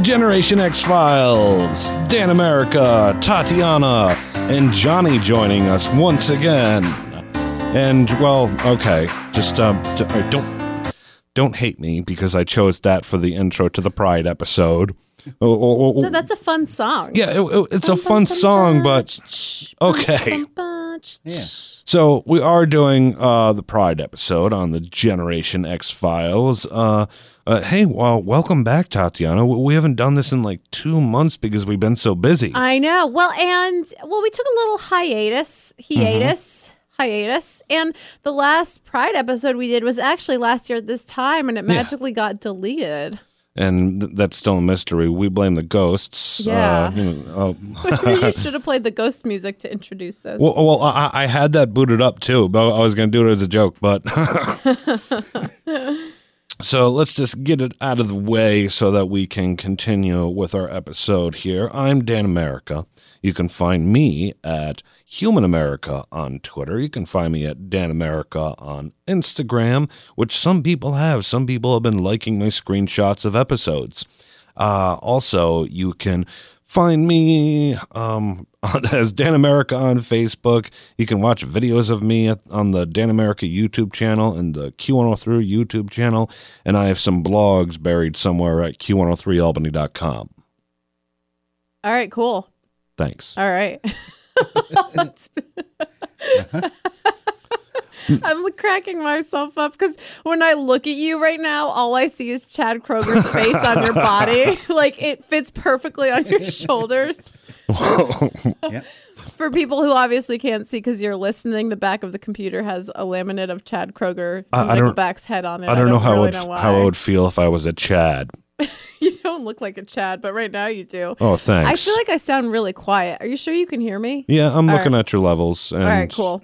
It's the Generation X Files. Dan America, Tatiana, and Johnny joining us once again. And well, okay, just um, don't don't hate me because I chose that for the intro to the Pride episode. Oh, oh, oh, oh. That's a fun song. yeah, it- it- it's a fun song, but okay. Yeah. So we are doing uh, the Pride episode on the Generation X Files. Uh, uh, hey, well, welcome back, Tatiana. We haven't done this in like two months because we've been so busy. I know. Well, and well, we took a little hiatus, hiatus, Mm-hmm. hiatus, and the last Pride episode we did was actually last year at this time, and it Yeah. magically got deleted. And th- that's still a mystery. We blame the ghosts. Yeah. Uh, you know, uh, you should have played the ghost music to introduce this. well, well I, I had that booted up too, but I was going to do it as a joke. But so let's just get it out of the way so that we can continue with our episode here. I'm Dan America. You can find me at Human America on Twitter. You can find me at Dan America on Instagram, which some people have. Some people have been liking my screenshots of episodes. Uh, also, you can find me um, on, as Dan America on Facebook. You can watch videos of me at, on the Dan America YouTube channel and the Q103 YouTube channel. And I have some blogs buried somewhere at q103albany.com. All right, cool. Thanks. All right. I'm cracking myself up because when I look at you right now, all I see is Chad Kroeger's face on your body. Like it fits perfectly on your shoulders. Yep. For people who obviously can't see because you're listening, the back of the computer has a laminate of Chad Kroeger I- I don't- Nickelback's head on it. I don't know how, really it, know how I would feel if I was a Chad. You don't look like a Chad, but right now you do. Oh, thanks. I feel like I sound really quiet. Are you sure you can hear me? yeah, I'm All looking at your levels. And, All right, cool.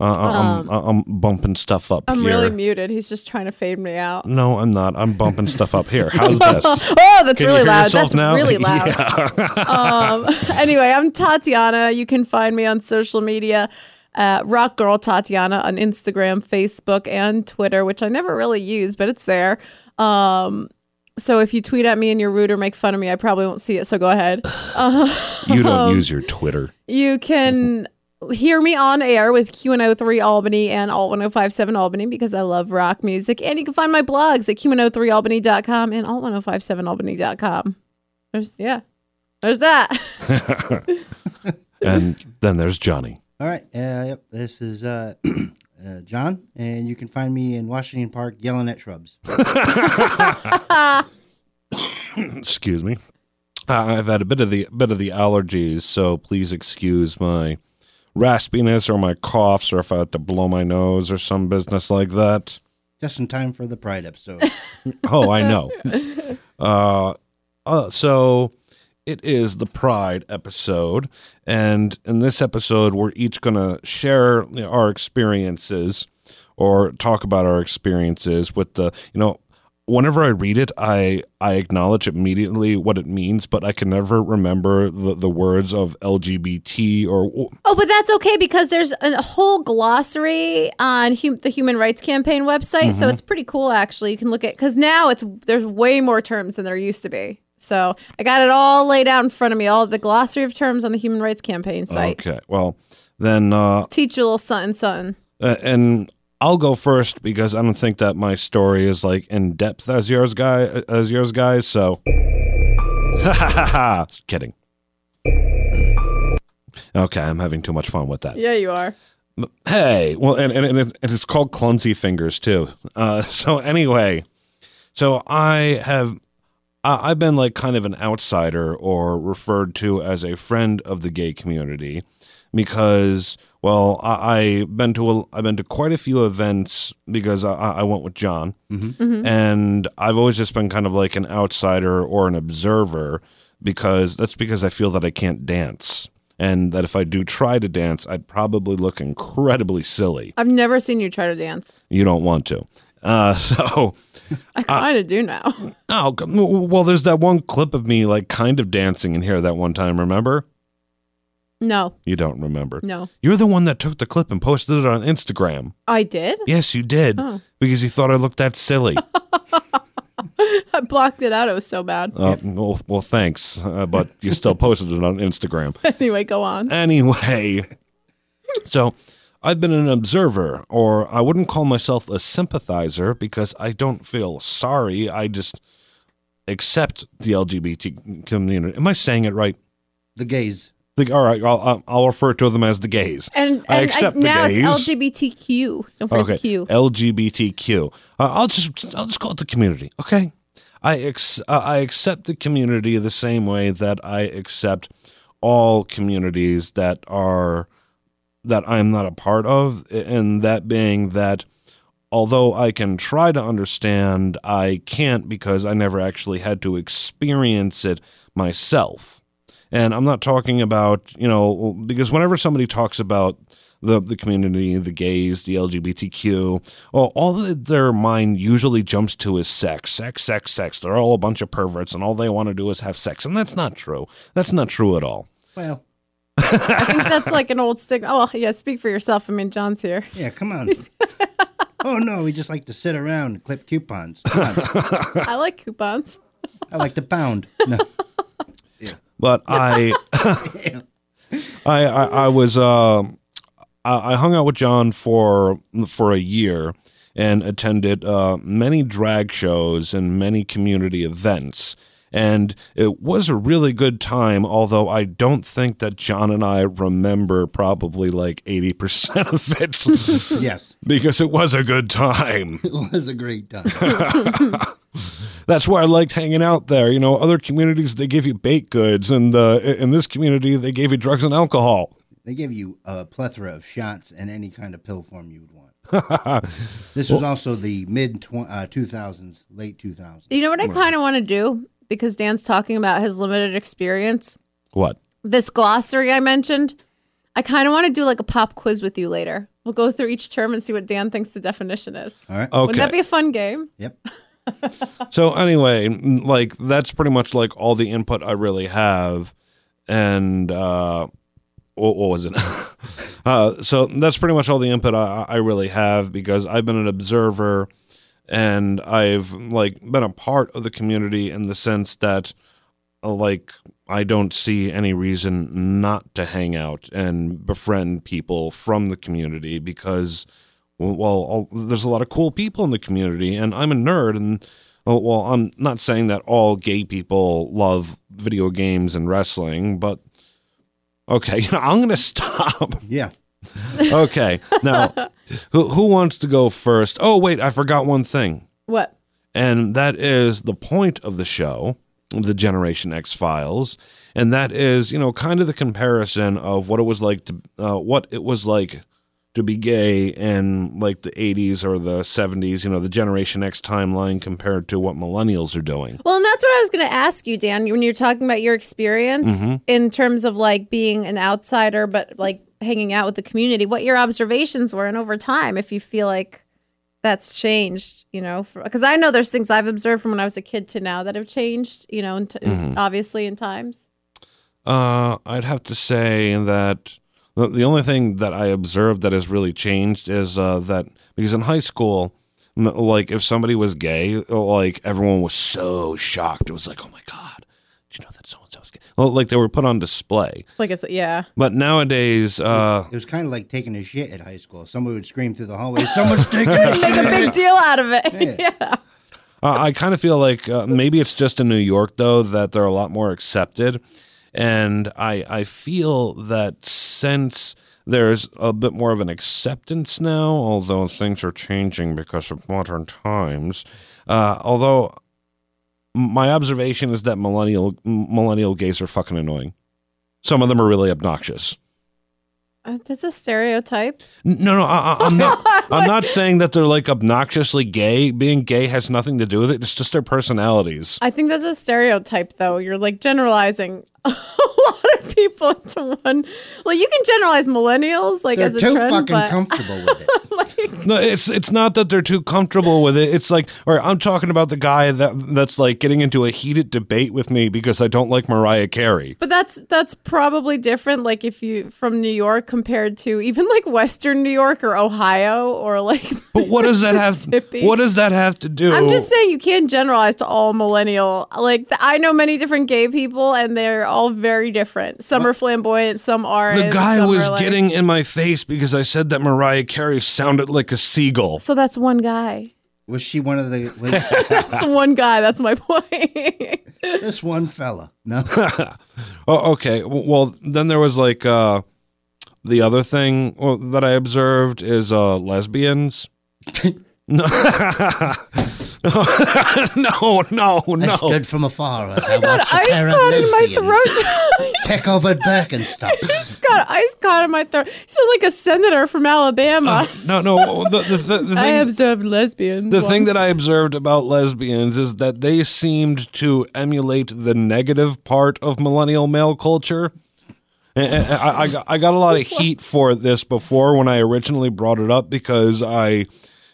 Uh, I'm, I'm, I'm bumping stuff up I'm here. really muted. He's just trying to fade me out. no, I'm not. I'm bumping stuff up here. How's this? Oh, that's Can really loud. That's now? really loud. Yeah. um, anyway, I'm Tatiana. You can find me on social media at Rock Girl Tatiana on Instagram, Facebook, and Twitter, which I never really use, but it's there. Um, so if you tweet at me and you're rude or make fun of me, I probably won't see it. So go ahead. you don't use your Twitter. You can hear me on air with Q103 Albany and Alt 1057 Albany because I love rock music. And you can find my blogs at Q103Albany.com and Alt1057Albany.com. There's, yeah, there's that. And then there's Johnny. All right. Uh, yep. This is uh, uh, John, and you can find me in Washington Park yelling at shrubs. Excuse me. Uh, I've had a bit of the bit of the allergies, so please excuse my raspiness or my coughs, or if I have to blow my nose or some business like that. Just in time for the Pride episode. Oh, I know. uh, uh, so it is the Pride episode, and in this episode, we're each going to share our experiences or talk about our experiences with the you know. Whenever I read it, I I acknowledge immediately what it means, but I can never remember the, the words of LGBT or Oh, but that's okay because there's a whole glossary on hum- the Human Rights Campaign website, so mm-hmm. it's pretty cool actually. You can look at because now it's there's way more terms than there used to be. So I got it all laid out in front of me, all the glossary of terms on the Human Rights Campaign site. okay. Well, then uh, Teach you a little something, something. Uh, and I'll go first because I don't think that my story is like in depth as yours guy as yours guys. So, Just kidding. Okay, I'm having too much fun with that. Yeah, you are. Hey, well, and, and, and it's called clumsy fingers too. Uh, so anyway, so I have I've been like kind of an outsider or referred to as a friend of the gay community because well I, I've been to a, I've been to quite a few events because I, I went with John mm-hmm. Mm-hmm. and I've always just been kind of like an outsider or an observer because that's because I feel that I can't dance and that if I do try to dance I'd probably look incredibly silly. I've never seen you try to dance. You don't want to. Uh, so I kind of do now. Oh, well, there's that one clip of me like kind of dancing in here that one time, remember? No, You don't remember. no, You're the one that took the clip and posted it on Instagram. I did. Yes, you did. Oh. Because you thought I looked that silly. I blocked it out. It was so bad. Uh, well, well, thanks, uh, but you still posted it on Instagram. anyway, go on. Anyway, so I've been an observer, or I wouldn't call myself a sympathizer because I don't feel sorry. I just accept the LGBT community. Am I saying it right? The gays. The, all right, I'll, I'll- I'll refer to them as the gays. And, I and accept the now gays. it's LGBTQ. Don't forget Okay, Q. LGBTQ. Uh, I'll just I'll just call it the community. Okay, I ex- uh, I accept the community the same way that I accept all communities that are that I'm not a part of, and that being that although I can try to understand, I can't because I never actually had to experience it myself. And I'm not talking about, you know, because whenever somebody talks about the, the community, the gays, the LGBTQ, well, all that their mind usually jumps to is sex, sex, sex, sex. They're all a bunch of perverts and all they want to do is have sex. And that's not true. That's not true at all. Well, I think that's like an old stigma. Oh, well, yeah, speak for yourself. I mean, John's here. yeah, come on. oh no, we just like to sit around and clip coupons. I like coupons. I like to pound. No. Yeah. But I, I, I, I was, uh, I, I hung out with John for for a year and attended uh, many drag shows and many community events. And it was a really good time, although I don't think that John and I remember probably like 80% of it Yes, because it was a good time. it was a great time. That's why I liked hanging out there. You know, other communities, they give you baked goods, and uh, in this community, they gave you drugs and alcohol. They give you a plethora of shots and any kind of pill form you would want. this was also the mid tw- uh, 2000s, late 2000s. You know what I kind of want to do? Because Dan's talking about his limited experience. What? This glossary I mentioned, I kind of want to do like a pop quiz with you later. We'll go through each term and see what Dan thinks the definition is. All right. Okay. Wouldn't that be a fun game? Yep. So anyway, like that's pretty much like all the input I really have, and uh, what, what was it? uh, so that's pretty much all the input I, I really have because I've been an observer, and I've like been a part of the community in the sense that, uh, like, I don't see any reason not to hang out and befriend people from the community because well, there's a lot of cool people in the community, and I'm a nerd, and well, well, I'm not saying that all gay people love video games and wrestling, but okay, I'm gonna stop. Yeah. okay, now who who wants to go first? Oh wait, I forgot one thing, What? and that is the point of the show, the Generation X Files, and that is you know kind of the comparison of what it was like to uh, what it was like to be gay in like the 80s or the 70s, you know, the Generation X timeline compared to what millennials are doing. Well, and that's what I was going to ask you, Dan, when you're talking about your experience Mm-hmm. in terms of like being an outsider, but like hanging out with the community, what your observations were, and over time, if you feel like that's changed, you know, because I know there's things I've observed from when I was a kid to now that have changed, you know, in t- Mm-hmm. obviously in times. Uh, I'd have to say that the, the only thing that I observed that has really changed is uh, that because in high school, like if somebody was gay, like everyone was so shocked. It was like, oh my god, did you know that so and so is gay? Well, like they were put on display. Like it's yeah. But nowadays, uh, It was kind of like taking a shit at high school. Somebody would scream through the hallway, "Someone's taking a Make a big deal out of it. Yeah. yeah. Uh, I kind of feel like uh, maybe it's just in New York though that they're a lot more accepted, and I I feel that since there's a bit more of an acceptance now, although things are changing because of modern times. Uh, although my observation is that millennial millennial gays are fucking annoying. Some of them are really obnoxious. Uh, That's a stereotype. N- No, no, I, I- I'm not. I'm not saying that they're like obnoxiously gay. Being gay has nothing to do with it. It's just their personalities. I think that's a stereotype, though. You're like generalizing a lot of people into one. Well, you can generalize millennials like They're as a too trend, fucking but comfortable with it. No, it's it's not that they're too comfortable with it. It's like, or I'm talking about the guy that that's like getting into a heated debate with me because I don't like Mariah Carey. But that's that's probably different. Like if you from New York compared to even like Western New York or Ohio or like. But what does that have? What does that have to do? I'm just saying you can't generalize to all millennial. Like I know many different gay people, and they're all very different. Some are flamboyant, some aren't. the guy was like- getting in my face because I said that Mariah Carey sounded like a seagull. So that's one guy. Was she one of the? Was That's one guy. That's my point. this one fella? No. Oh, okay. Well, then there was like uh, the other thing well, that I observed is uh, lesbians. No, no, no, I stood from afar as I got watched a ice pair of caught in my throat. peck over Birkenstocks. It's got ice caught in my throat. You sound like a senator from Alabama. Uh, no, no. The, the, the, the I observed lesbians. the thing that. I observed about lesbians is that they seemed to emulate the negative part of millennial male culture. And- and I, I, got, I got a lot of heat for this before when I originally brought it up because I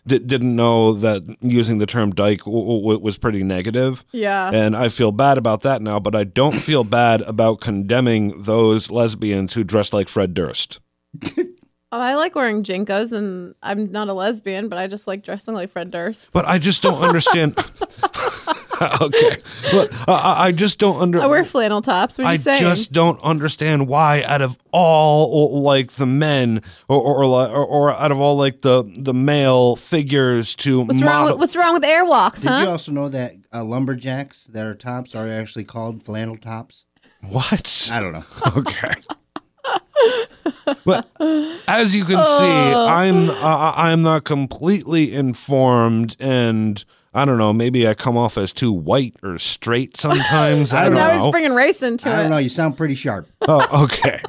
di- didn't know that using the term dyke w- w- was pretty negative. Yeah. And I feel bad about that now, but I don't feel bad about condemning those lesbians who dress like Fred Durst. Oh, I like wearing JNCOs, and I'm not a lesbian, but I just like dressing like Fred Durst. But I just don't understand. okay. Look, I- I, I just don't under. I wear flannel tops. What are you I saying? just don't understand why, out of all like the men, or or, or, or out of all like the the male figures to what's wrong? model, With, what's wrong with airwalks, Did huh? you also know that uh, lumberjacks that are tops are actually called flannel tops? what? I don't know. Okay. but as you can see, Oh. I'm uh, I'm not completely informed, and I don't know. Maybe I come off as too white or straight sometimes. I don't now know. he's bringing race into it. I don't know. You sound pretty sharp. Oh, okay.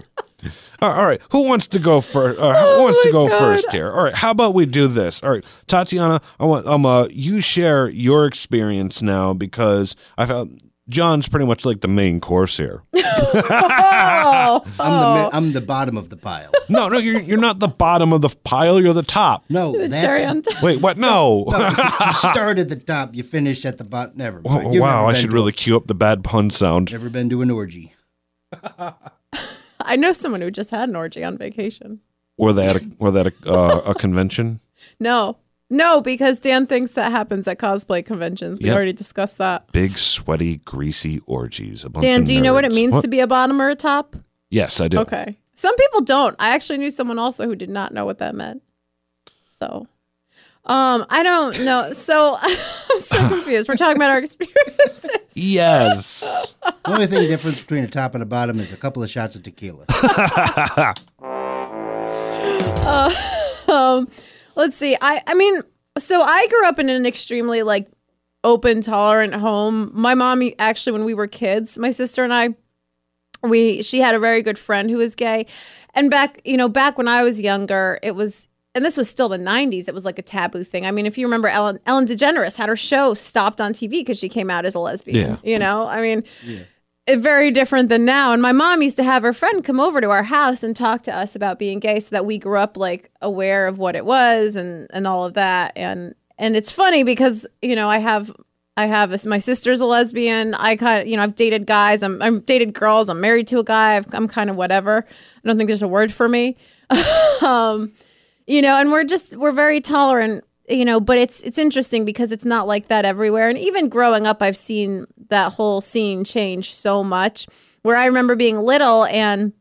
All all right. Who wants to go first? Uh, who wants to Oh go God. first here? All right. How about we do this? All right, Tatiana. I want um uh you share your experience now because I found John's pretty much like the main course here. Oh, I'm the mi- I'm the bottom of the pile. No, no, you're you're not the bottom of the pile. You're the top. No, the that's cherry on top. Wait, what? No. you start at the top, you finish at the bottom. Never mind. Oh, You've wow, never I been should to really cue up the bad pun sound. A, never been to an orgy. I know someone who just had an orgy on vacation. Were they at a, were they at a, uh, a convention? No, no, because Dan thinks that happens at cosplay conventions. We Yep. already discussed that. Big, sweaty, greasy orgies. A bunch Dan, of do you know what it means What? to be a bottom or a top? Yes, I do. Okay. Some people don't. I actually knew someone also who did not know what that meant. So, um, I don't know. So I'm so confused. We're talking about our experiences. Yes. The only thing difference between a top and a bottom is a couple of shots of tequila. um, let's see. I I mean, so I grew up in an extremely like open, tolerant home. My mom actually, when we were kids, my sister and I, we she had a very good friend who was gay, and back you know back when I was younger, it was. And this was still the 90s. It was like a taboo thing. I mean, if you remember, Ellen, Ellen DeGeneres had her show stopped on TV because she came out as a lesbian. Yeah. You know, I mean, it- very different than now. And my mom used to have her friend come over to our house and talk to us about being gay, so that we grew up like aware of what it was and and all of that. And and it's funny because you know I have I have a, my sister's a lesbian. I kind of you know I've dated guys. I'm I'm dated girls. I'm married to a guy. I've, I'm kind of whatever. I don't think there's a word for me. um, you know, and we're just we're very tolerant you know but it's it's interesting because it's not like that everywhere. And even growing up i've seen that whole scene change so much where i remember being little and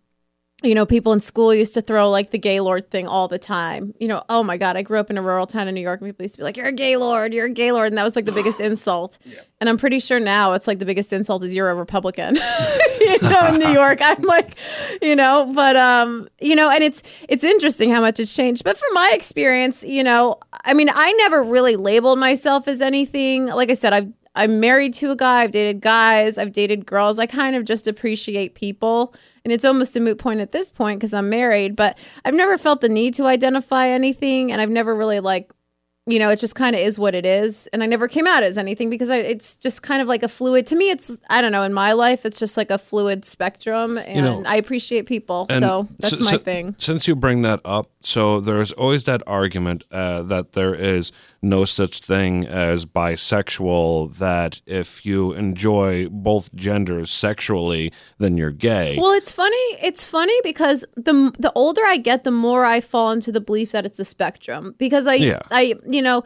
you know people in school used to throw like the gaylord thing all the time. You know oh my god i grew up in a rural town in new york and people used to be like you're a gaylord you're a gaylord and that was like the biggest insult. And i'm pretty sure now it's like the biggest insult is you're a republican you know in new york. I'm like you know but um you know and it's it's interesting how much it's changed. But from my experience you know i mean i never really labeled myself as anything. Like i said i've i'm married to a guy i've dated guys i've dated girls i kind of just appreciate people and it's almost a moot point at this point because i'm married but i've never felt the need to identify anything and i've never really like you know, it just kind of is what it is. And I never came out as anything because I, it's just kind of like a fluid. To me, it's, I don't know, in my life, it's just like a fluid spectrum. And know, I appreciate people. So that's si- my si- thing. Since you bring that up, so there's always that argument uh, that there is no such thing as bisexual, that if you enjoy both genders sexually, then you're gay. Well, it's funny. It's funny because the the older I get, the more I fall into the belief that it's a spectrum. Because I, Yeah. I, you know,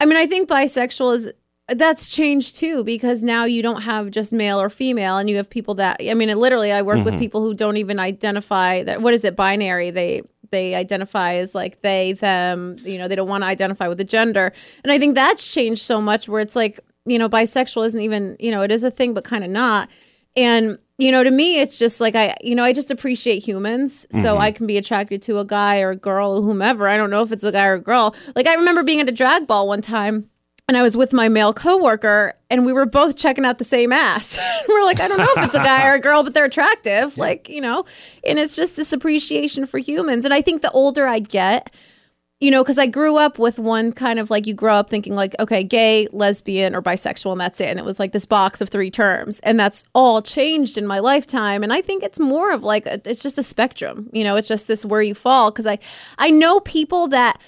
I mean, I think bisexual is that's changed too because now you don't have just male or female, and you have people that. I mean, literally, I work with mm-hmm. people who don't even identify that. What is it? Binary. They they identify as like they them. You know, they don't want to identify with the gender, and I think that's changed so much. Where it's like, you know, bisexual isn't even. You know, it is a thing, but kind of not. And you know, to me, it's just like I, you know, I just appreciate humans. So mm-hmm. I can be attracted to a guy or a girl or whomever. I don't know if it's a guy or a girl. Like I remember being at a drag ball one time. And I was with my male coworker, and we were both checking out the same ass. we're like, I don't know if it's a guy or a girl, but they're attractive, like you know. And it's just this appreciation for humans. And I think the older I get, you know, because I grew up with one kind of like you grow up thinking like, okay, gay, lesbian, or bisexual, and that's it. And it was like this box of three terms, and that's all changed in my lifetime. And I think it's more of like a, it's just a spectrum. You know, it's just this where you fall. Because I I know people that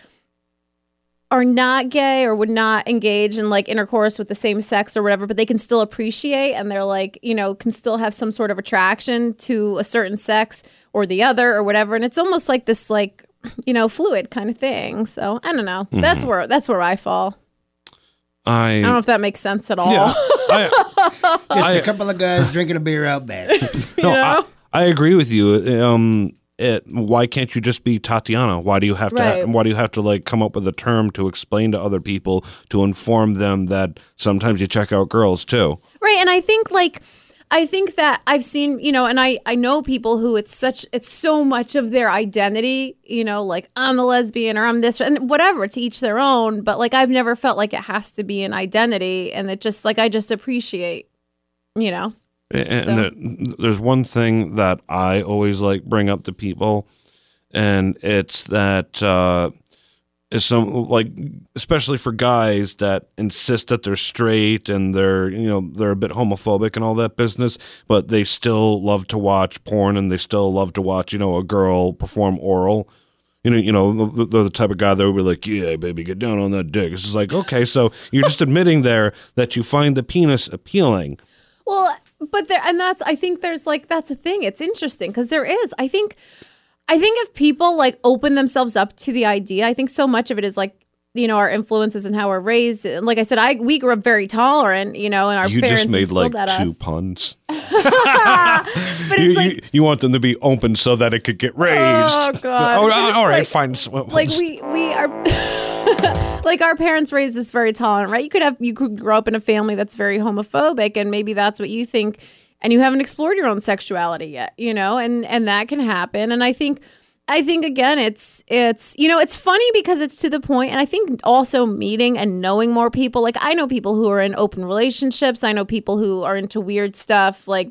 are not gay or would not engage in like intercourse with the same sex or whatever, but they can still appreciate and they're like, you know, can still have some sort of attraction to a certain sex or the other or whatever. And it's almost like this like, you know, fluid kind of thing. So I don't know. That's where that's where I fall. I, I don't know if that makes sense at all. yeah, I, Just a couple of guys drinking a beer out back. no, know? I, I agree with you. Um, it, why can't you just be Tatiana? Why do you have to? Right. Why do you have to like come up with a term to explain to other people to inform them that sometimes you check out girls too? Right. And I think like I think that I've seen, you know, and I I know people who it's such it's so much of their identity, you know, like I'm a lesbian or I'm this and whatever, to each their own, but like I've never felt like it has to be an identity and it just like I just appreciate, you know. And there- there's one thing that I always like bring up to people, and it's that uh, is some like especially for guys that insist that they're straight and they're you know they're a bit homophobic and all that business, but they still love to watch porn and they still love to watch you know a girl perform oral. You know, you know, they're they're the type of guy that would be like, "Yeah, baby, get down on that dick." It's just like, okay, so you're just admitting there that you find the penis appealing. Well, but there, and that's, I think there's like, that's a thing. It's interesting because there is, I think, I think if people like open themselves up to the idea, I think so much of it is like, you know, our influences and how we're raised. And like I said, I we grew up very tolerant, you know, and our you parents just made like two us. puns. But You, it's like, you, you want them to be open so that it could get raised. Oh, God. Oh, all right, like- fine. like we we are like our parents raised us very tolerant, right? You could have you could grow up in a family that's very homophobic, and maybe that's what you think, and you haven't explored your own sexuality yet, you know, and and that can happen. And I think I think again, it's it's you know it's funny because it's to the point, and I think also meeting and knowing more people. Like I know people who are in open relationships. I know people who are into weird stuff, like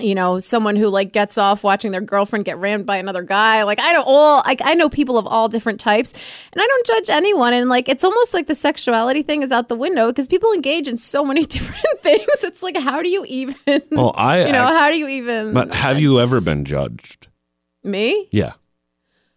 you know, someone who like gets off watching their girlfriend get rammed by another guy. Like I don't all like I know people of all different types and I don't judge anyone and like it's almost like the sexuality thing is out the window because people engage in so many different things. It's like how do you even well, I. you know, I- how do you even but have you ever been judged? me? Yeah,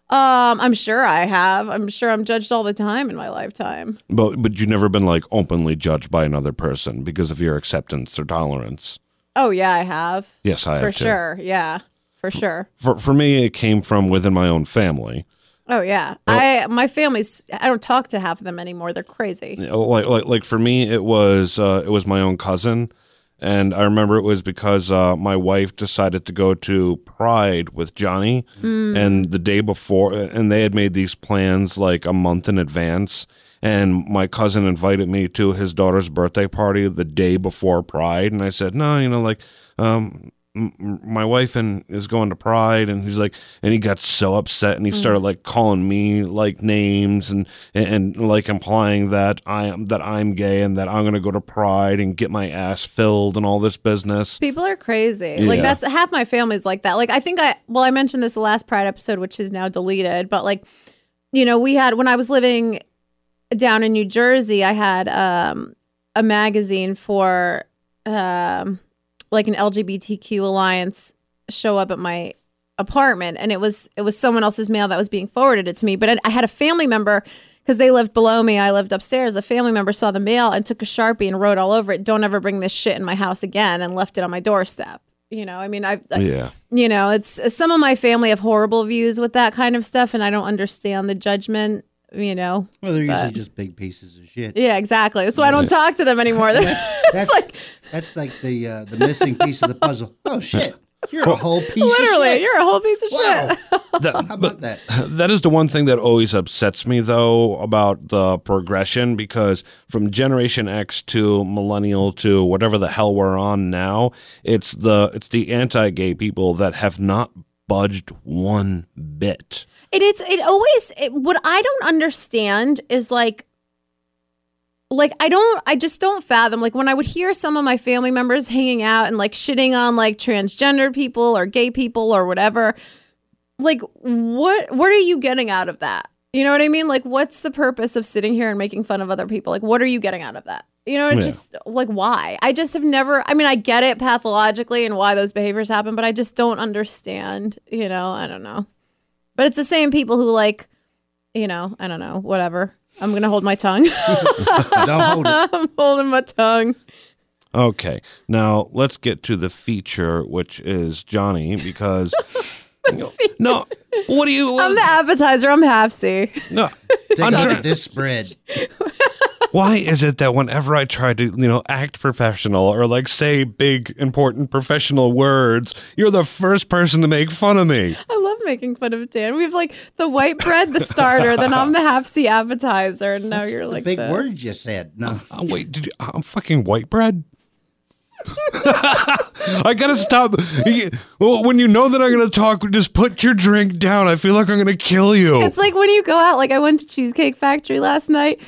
Um, I'm sure I have. I'm sure I'm judged all the time in my lifetime. but but you've never been like openly judged by another person because of your acceptance or tolerance. Oh yeah, I have. Yes, I have For too. sure. Yeah. For sure. For for me, it came from within my own family. Oh yeah. I my family's I don't talk to half of them anymore. They're crazy. like like like for me it was uh, it was my own cousin and I remember it was because uh, my wife decided to go to Pride with Johnny, and the day before, and they had made these plans like a month in advance. And my cousin invited me to his daughter's birthday party the day before Pride, and I said, "No, you know, like, um, my wife and is going to Pride," and he's like, and he got so upset, and he started like calling me like names and, and and like implying that I am that I'm gay and that I'm gonna go to Pride and get my ass filled and all this business. People are crazy. Like that's half my family's like that. Like I think I well I mentioned this the last Pride episode which is now deleted, but like you know, we had when I was living down in New Jersey, I had um, a magazine for um, like an LGBTQ alliance show up at my apartment, and it was it was someone else's mail that was being forwarded it to me. But I, I had a family member because they lived below me. I lived upstairs. A family member saw the mail and took a sharpie and wrote all over it, "Don't ever bring this shit in my house again," and left it on my doorstep. You know, I mean, I've, I, Yeah. you know, it's some of my family have horrible views with that kind of stuff, and I don't understand the judgment. You know, Well, they're usually just big pieces of shit. yeah, exactly. That's why I don't talk to them anymore. They're- That's like that's like the uh, the missing piece of the puzzle. Oh shit, you're a whole piece. literally, of shit. you're a whole piece of Wow. shit. That- How about that? that is the one thing that always upsets me though about the progression because from generation X to millennial to whatever the hell we're on now, it's the it's the anti-gay people that have not budged one bit. And it's it always it, what I don't understand is like like I don't I just don't fathom like when I would hear some of my family members hanging out and like shitting on like transgender people or gay people or whatever like what what are you getting out of that? You know what I mean? Like what's the purpose of sitting here and making fun of other people? Like what are you getting out of that? You know, Yeah. just like why? I just have never I mean, I get it pathologically and why those behaviors happen, but I just don't understand, you know, I don't know. But it's the same people who like, you know, I don't know, whatever. I'm gonna hold my tongue. Don't hold it. I'm holding my tongue. Okay, now let's get to the feature, which is Johnny, because no, what do you? I'm the appetizer. I'm half C. no, Take I'm a look trying- at this spread. Why is it that whenever I try to, you know, act professional or like say big important professional words, you're the first person to make fun of me? I love making fun of Dan. We have like the white bread, the starter, then I'm the half C appetizer, and now you're the like big the, words you said. No, Oh, wait, did you, I'm fucking white bread. I gotta stop. Well, when you know that I'm gonna talk, just put your drink down. I feel like I'm gonna kill you. It's like when you go out. Like I went to Cheesecake Factory last night.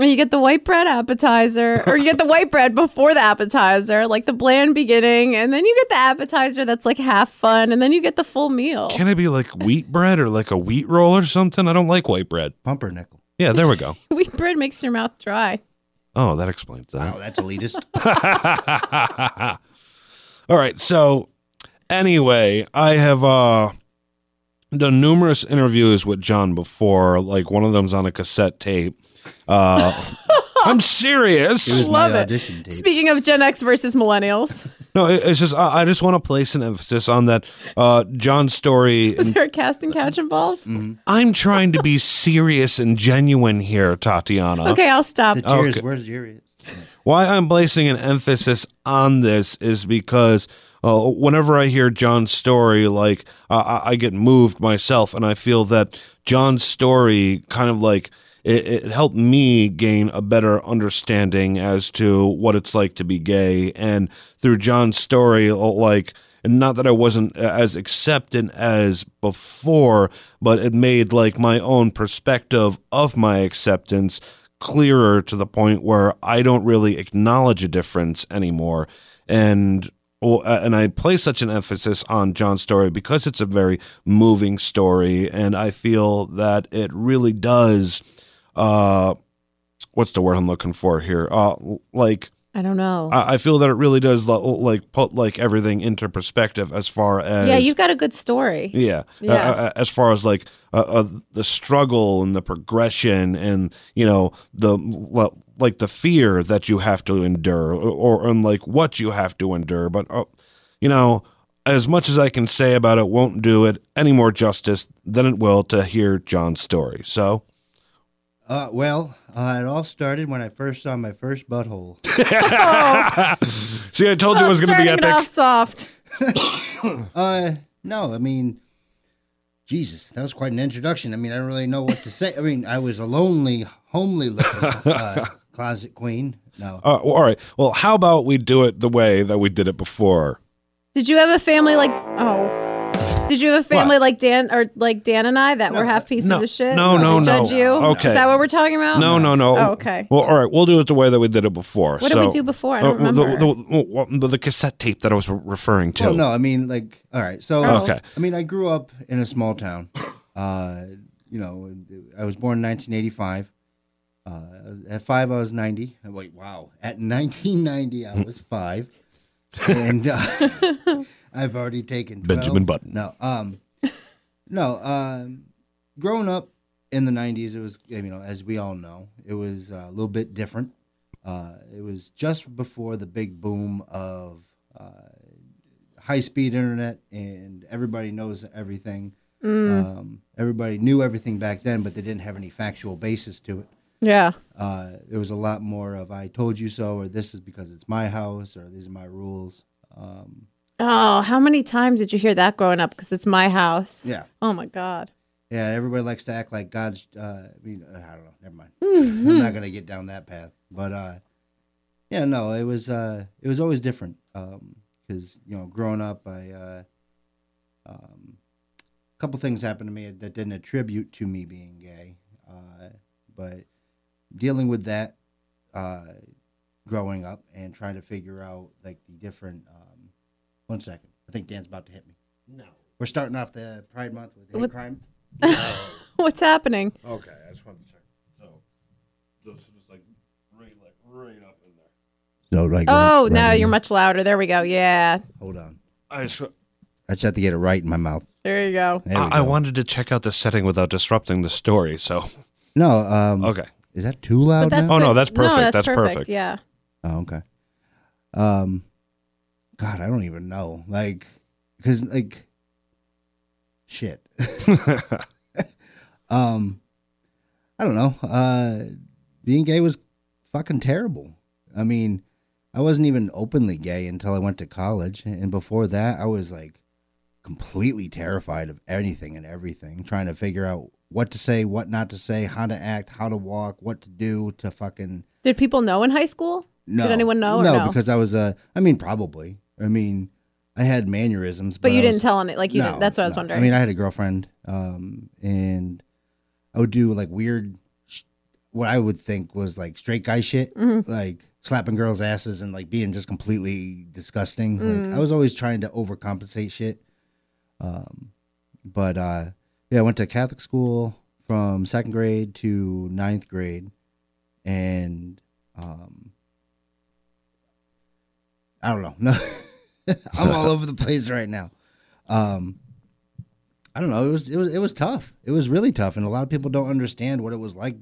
And you get the white bread appetizer, or you get the white bread before the appetizer, like the bland beginning, and then you get the appetizer that's like half fun, and then you get the full meal. Can it be like wheat bread or like a wheat roll or something? I don't like white bread. pumpernickel. Yeah, there we go. Wheat bread makes your mouth dry. Oh, that explains that. Wow, that's elitist. All right. So, anyway, I have uh, done numerous interviews with John before. Like one of them's on a cassette tape. Uh, I'm serious. It was Love my it. audition. Speaking of Gen X versus millennials, No, it- it's just I I just want to place an emphasis on that. Uh, John's story. was there a casting couch involved? I'm trying to be serious and genuine here, Tatiana. Okay, I'll stop. The cheers. Okay. Where's yours? Why I'm placing an emphasis on this is because uh, whenever I hear John's story, like uh, I I get moved myself, and I feel that John's story kind of like it, it helped me gain a better understanding as to what it's like to be gay, and through John's story, uh, like. And not that I wasn't as accepted as before, but it made like my own perspective of my acceptance clearer to the point where I don't really acknowledge a difference anymore. And well, uh, and I place such an emphasis on John's story because it's a very moving story, and I feel that it really does. Uh, what's the word I'm looking for here? Uh, like I don't know. I I feel that it really does like put like everything into perspective as far as yeah, you've got a good story. yeah. Yeah. Uh, uh, as far as like uh, uh, the struggle and the progression and you know the like the fear that you have to endure or, or and like what you have to endure, but uh, you know. As much as I can say about it won't do it any more justice than it will to hear John's story. So, Uh, well, uh, it all started when I first saw my first butthole. see, I told you it was going to be Starting it epic. off soft. Uh, no, I mean, Jesus, that was quite an introduction. I mean, I don't really know what to say. I mean, I was a lonely, homely little uh, closet queen. No, Uh, well, all right. Well, how about we do it the way that we did it before? Did you have a family like oh? Did you have a family like Dan or like Dan and I that were half pieces no, of shit? no, no, would no. Judge you? Okay. Is that what we're talking about? No, no, no. Oh, okay. Well, all right. We'll do it the way that we did it before. What did we do before? I don't uh, the- remember. The, the, the cassette tape that I was re- referring to. well, no, I mean, like, all right. So, Oh. Okay. I mean, I grew up in a small town. Uh, you know, I was born in 1985, Uh, I was- at five, I was 90. Uh, Wait, wow. At 1990, I was five. and uh, I've already taken 12. Benjamin Button. No, um, no. Um, growing up in the 90s, it was, you know, as we all know, it was uh, a little bit different. Uh, it was just before the big boom of uh, high speed internet, and everybody knows everything. Um, everybody knew everything back then, but they didn't have any factual basis to it. Yeah. Uh, there was a lot more of "I told you so," or "This is because it's my house," or "These are my rules." Um, Oh, how many times did you hear that growing up? Because it's my house. yeah, Oh my God. yeah. Everybody likes to act like God's. Uh, I mean, I don't know. Never mind. I'm not gonna get down that path. But uh, yeah, no, it was. Uh, it was always different. Because you know, growing up, I. Uh, um, a couple things happened to me that didn't attribute to me being gay, uh, but dealing with that uh, growing up and trying to figure out like the different. One second, I think Dan's about to hit me. No. We're starting off the Pride Month with hate What- crime. What's happening? Okay, I just wanted to check. So, just, just like right, like right up in there. So like, Oh, right- no, right you're much louder. There we go. Yeah. Hold on, I just, I just have to get it right in my mouth. There you go. There we I, I go. wanted to check out the setting without disrupting the story. So, No, um, okay. is that too loud? Now? Oh, no, that's perfect. No, that's, That's perfect. perfect. Yeah. Oh, okay. Um, God, I don't even know. Like, because like, shit. um, I don't know. Uh, being gay was fucking terrible. I mean, I wasn't even openly gay until I went to college, and before that, I was like completely terrified of anything and everything, trying to figure out what to say, what not to say, how to act, how to walk, what to do to fucking Did people know in high school? no. Did anyone know or No, no? because I was uh I mean probably. I mean I had mannerisms, but, But you didn't was- tell any. Like you no, didn't. That's what I was wondering. I mean, I had a girlfriend, um, and I would do like weird, sh- what I would think was like straight guy shit, Mm-hmm. like slapping girls' asses and like being just completely disgusting. Mm. Like I was always trying to overcompensate shit. Um, but uh, yeah, I went to Catholic school from second grade to ninth grade, and um, I don't know. No, I'm all over the place right now. Um, I don't know. It was it was it was tough. It was really tough, and a lot of people don't understand what it was like.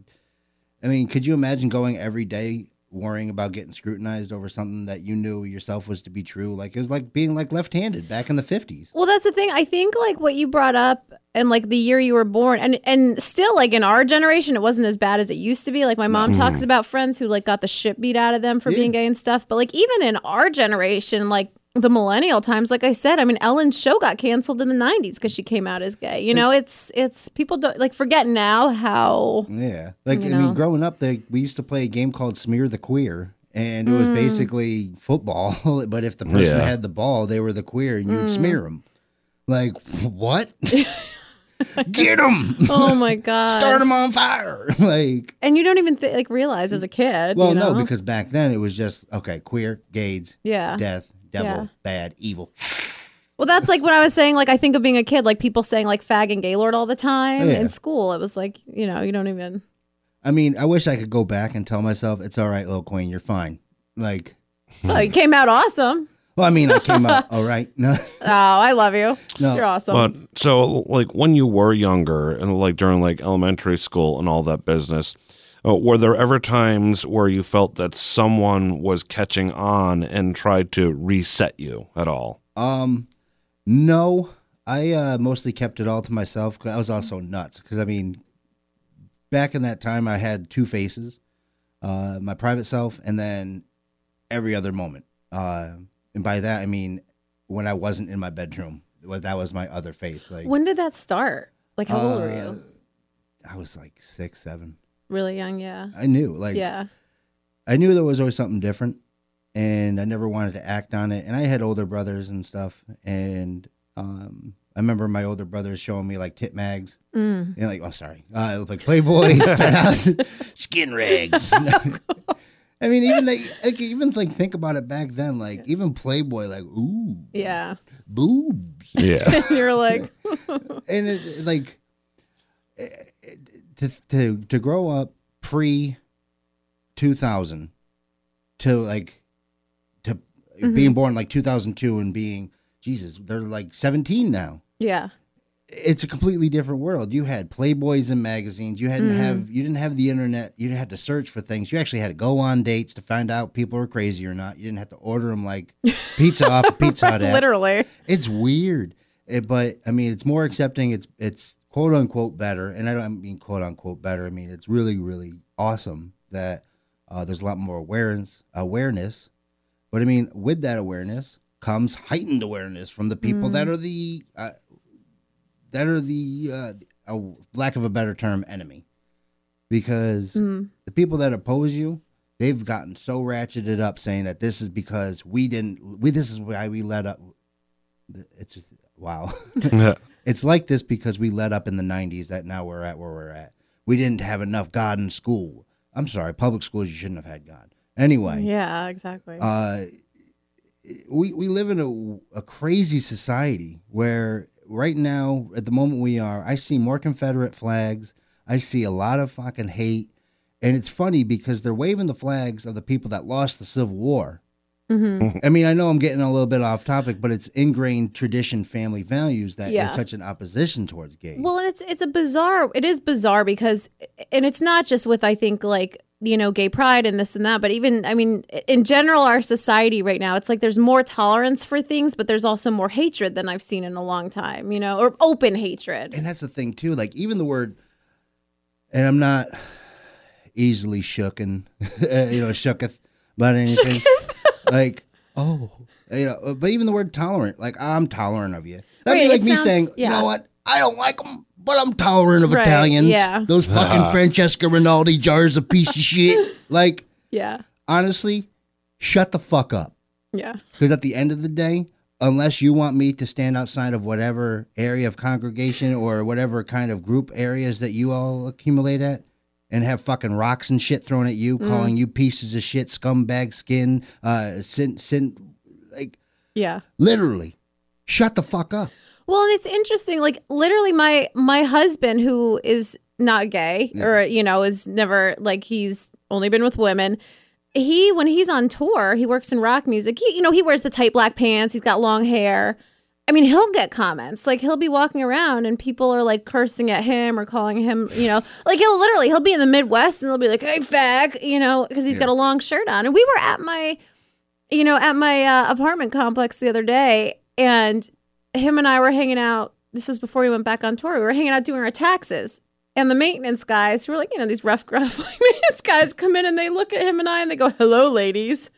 I mean, could you imagine going every day worrying about getting scrutinized over something that you knew yourself was to be true? Like it was like being like left-handed back in the fifties. Well, that's the thing. I think like what you brought up and like the year you were born and and still like in our generation it wasn't as bad as it used to be. Like my mom talks about friends who like got the shit beat out of them for Yeah. being gay and stuff. But like even in our generation, like the millennial times, like I said, I mean Ellen's show got canceled in the 90s because she came out as gay. You know, it's it's people don't like forget now how Yeah, like You I mean, growing up, they, we used to play a game called Smear the Queer, and it was mm. basically football. but if the person Yeah. had the ball, they were the queer, and you'd mm. smear them. Like what? Get them! Oh my god. Start them on fire! like, and you don't even th- like realize as a kid. well, you know? no, because back then it was just okay, queer, gays, yeah. death, devil, Yeah. bad, evil. Well, that's like when I was saying, like, I think of being a kid, like people saying, like, fag and gaylord all the time Oh, yeah. in school. It was like, you know, you don't even. I mean, I wish I could go back and tell myself it's all right, little queen, you're fine. Like, Oh, you came out awesome. well, I mean, I came out all right. No, Oh, I love you. no. You're awesome. But so, like, when you were younger and like during like elementary school and all that business, uh, were there ever times where you felt that someone was catching on and tried to reset you at all? Um, no, I uh, mostly kept it all to myself. 'cause I was also nuts because I mean, back in that time, I had two faces, uh, my private self, and then every other moment. Uh, and by that I mean when I wasn't in my bedroom, that was my other face. Like when did that start? Like, how old were uh, you? I was like six, seven. Really young, yeah. I knew, like, yeah. I knew there was always something different, and I never wanted to act on it. And I had older brothers and stuff, and um, I remember my older brothers showing me like tit mags, Mm. and like, oh, sorry, uh, like Playboy, skin rags. I mean, even they, like, even like think about it back then, like even Playboy, like, ooh, Yeah. boobs, Yeah. You're like, and it, it, like to to to grow up pre 2000 to like to Mm-hmm. being born like 2002 and being Jesus, they're like 17 now. Yeah. It's a completely different world. You had Playboys and magazines. You hadn't Mm-hmm. have you didn't have the internet. You had to search for things. You actually had to go on dates to find out people were crazy or not. You didn't have to order them like pizza off a Pizza Hut. Literally. It's weird, It- but I mean, it's more accepting. It's it's quote unquote better, and I don't mean quote unquote better. I mean it's really really awesome that uh, there's a lot more awareness awareness. But I mean, with that awareness comes heightened awareness from the people that are the uh, that are the uh, uh, lack of a better term enemy, because the people that oppose you. They've gotten so ratcheted up saying that this is because we didn't we this is why we let up it's just wow. It's like this because we let up in the 90s that now we're at where we're at. We didn't have enough God in school. I'm sorry, public schools you shouldn't have had God. Anyway, Yeah, exactly. uh, we we live in a, a crazy society where right now at the moment we are, I see more Confederate flags. I see a lot of fucking hate, and it's funny because they're waving the flags of the people that lost the Civil War. Mm-hmm. I mean, I know I'm getting a little bit off topic, but it's ingrained tradition, family values that Yeah. is such an opposition towards gays. Well, and it's it's a bizarre. It is bizarre because, and it's not just with I think like you know gay pride and this and that, but even I mean in general our society right now, it's like there's more tolerance for things, but there's also more hatred than I've seen in a long time. You know, or open hatred. and that's the thing too. Like even the word, and I'm not easily shooken, you know, shooketh about anything. Like oh, you know, uh, but even the word tolerant, like I'm tolerant of you. That'd be like me sounds- saying, you know what, I don't like them, but I'm tolerant of Right, Italians. yeah. those fucking Francesco Rinaldi jars of piece of shit. Like Yeah, honestly, shut the fuck up. yeah, Because at the end of the day, unless you want me to stand outside of whatever area of congregation or whatever kind of group areas that you all accumulate at and have fucking rocks and shit thrown at you, calling you pieces of shit, scumbag skin, uh, sin, sin, like yeah. literally, shut the fuck up. Well, and it's interesting. Like literally, my my husband, who is not gay, or you know, is never like he's only been with women. He when he's on tour, he works in rock music. He, you know, he wears the tight black pants. He's got long hair. I mean, he'll get comments like he'll be walking around and people are like cursing at him or calling him, you know, like he'll literally he'll be in the Midwest and they'll be like, "Hey, fag," you know, because he's got a long shirt on. And we were at my, you know, at my uh, apartment complex the other day, and him and I were hanging out. This was before we went back on tour. We were hanging out doing our taxes. And the maintenance guys, who were like, you know, these rough, gruff like, maintenance guys come in and they look at him and I and they go, hello, ladies.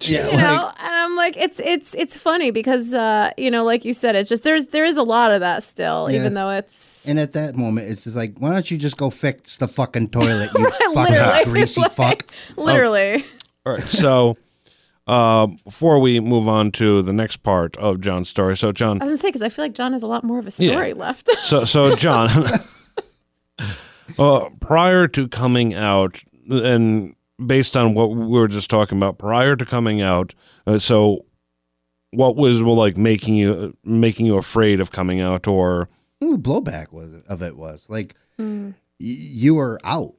Yeah, You know? And I'm like, it's it's it's funny because uh, you know, like you said, it's just there's there is a lot of that still, Yeah. even though it's and at that moment, it's just like, why don't you just go fix the fucking toilet, you fucking Literally. greasy fuck? literally. All right. So, uh, before we move on to the next part of John's story, so John, I was gonna say because I feel like John has a lot more of a Yeah. story left. so so John, uh, prior to coming out, and based on what we were just talking about, prior to coming out, uh, so what was well, like making you making you afraid of coming out, or the blowback was of it was like y- you were out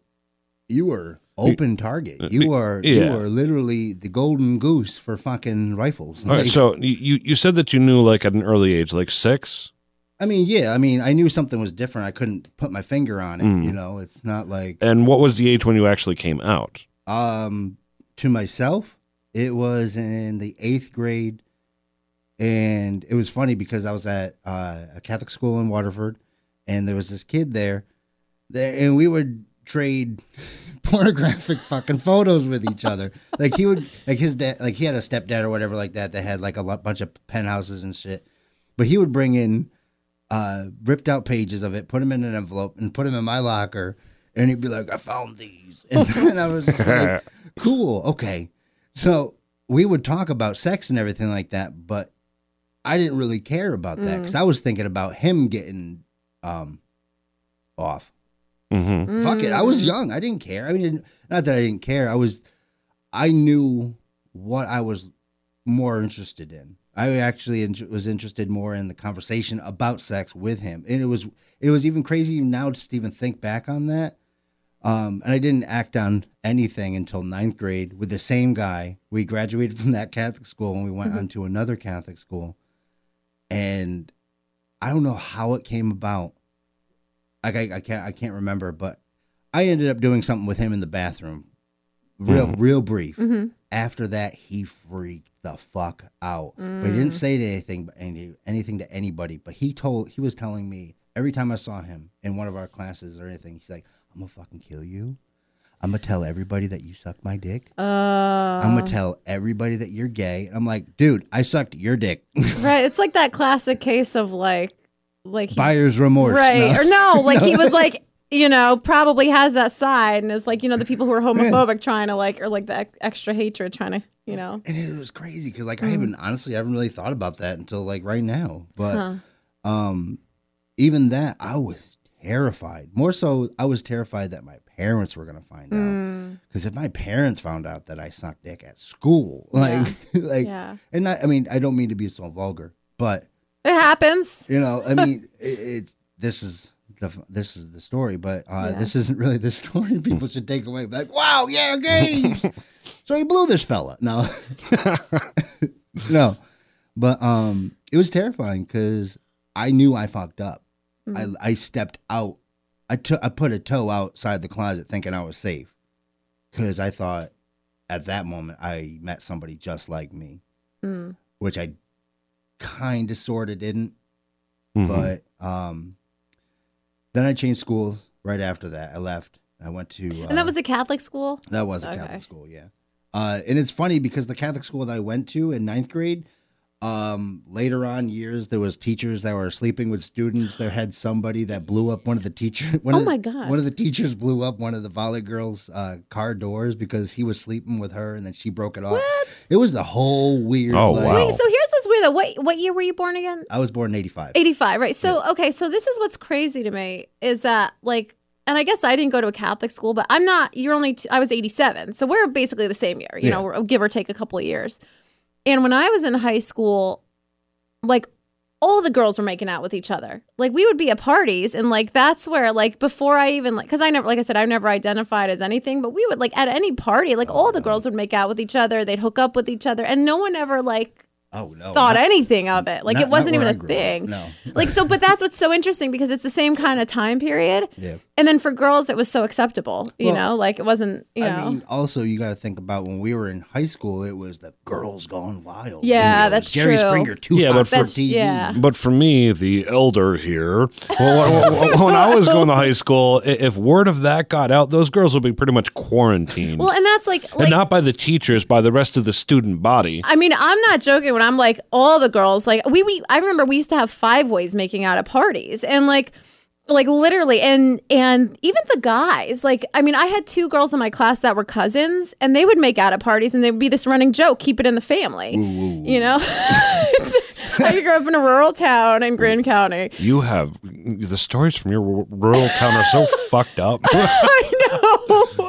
you were open target you were yeah. you were literally the golden goose for fucking rifles all right, Like, so you you said that you knew like at an early age, like six. i mean yeah i mean i knew something was different i couldn't put my finger on it Mm. you know it's not like And what was the age when you actually came out? Um to myself it was in the eighth grade. And it was funny because i was at uh, a catholic school in waterford and there was this kid there there and we would trade pornographic fucking photos with each other. Like he would like his dad like he had a stepdad or whatever like that that had like a bunch of penthouses and shit. But he would bring in uh ripped out pages of it put them in an envelope and put them in my locker and he'd be like i found these. And then i was just like cool okay. So we would talk about sex and everything like that but i didn't really care about that because i was thinking about him getting um off. Mm-hmm. fuck it i was young i didn't care. I mean not that i didn't care i was i knew what i was more interested in. I actually in- was interested more in the conversation about sex with him. And it was it was even crazy now to even think back on that Um, and I didn't act on anything until ninth grade with the same guy. We graduated from that Catholic school and we went mm-hmm. on to another Catholic school. And I don't know how it came about. Like I, I can't I can't remember, but I ended up doing something with him in the bathroom. Real mm-hmm. real brief. Mm-hmm. After that, he freaked the fuck out. But he didn't mm. say anything any, anything to anybody. But he told he was telling me every time I saw him in one of our classes or anything, he's like, "I'm gonna fucking kill you. I'm gonna tell everybody that you sucked my dick. Uh, I'm gonna tell everybody that you're gay." I'm like, "Dude, I sucked your dick." right. It's like that classic case of like, like he, Buyer's remorse. right No. or no, like he was like, you know, probably has that side and is like, you know, the people who are homophobic trying to like, or like the ex- extra hatred trying to, you know. and it was crazy because like I Mm. haven't honestly I haven't really thought about that until like right now. But um, even that I was terrified. More so, I was terrified that my parents were gonna find out. Mm. Because if my parents found out that I sucked dick at school, like, like, Yeah. and not, I mean, I don't mean to be so vulgar, but It happens. you know, I mean, it, it's this is the this is the story, but uh, Yeah. this isn't really the story. People should take away like, wow, yeah, gays. so he blew this fella. No, no, but um, it was terrifying because I knew I fucked up. I I stepped out. I took I put a toe outside the closet thinking I was safe because I thought at that moment I met somebody just like me, which I kind of sort of didn't. Mhm. But um, then I changed schools right after that. I left. I went to uh, And that was a Catholic school? that was a Okay. Catholic school, yeah. Uh, and it's funny because the Catholic school that I went to in ninth grade, um, later on years there was teachers that were sleeping with students. There had somebody that blew up one of the teachers. One Oh of the- my God. One of the teachers blew up one of the volley girls' uh, car doors because he was sleeping with her, and then she broke it off. What? It was a whole weird. Oh, like- wow. Wait, so here's what's weird though. What, what year were you born again? I was born in '85. 85, right. So, okay, so this is what's crazy to me is that, like, and I guess I didn't go to a Catholic school, but I'm not, you're only, t- I was 87. So we're basically the same year, you Yeah. know, give or take a couple of years. And when I was in high school, like, all the girls were making out with each other. Like we would be at parties and like that's where like before I even like cuz I never like I said I never identified as anything, but we would like at any party like all the girls would make out with each other, they'd hook up with each other and no one ever like Oh no! thought not- anything of it. Like not- it wasn't even a grew up. thing. No. Like so, but that's what's so interesting because it's the same kind of time period. Yeah. And then for girls, it was so acceptable. You Well, know, like it wasn't. You know. I mean, also you got to think about when we were in high school, it was the girls gone wild. Yeah, You know, that's Jerry true. Springer too Yeah, but for for- TV. yeah. But for me, the elder here, well, when- when I was going to high school, if word of that got out, those girls would be pretty much quarantined. well, and that's like, and not by the teachers, by the rest of the student body. I mean, I'm not joking when I'm like all the girls. Like we, we, I remember we used to have five ways making out at parties, and like, like literally, and and even the guys. Like, I mean, I had two girls in my class that were cousins, and they would make out at parties, and there'd be this running joke: keep it in the family. You know, I grew up in a rural town in Grand County. You have the stories from your rural town are so fucked up. I know,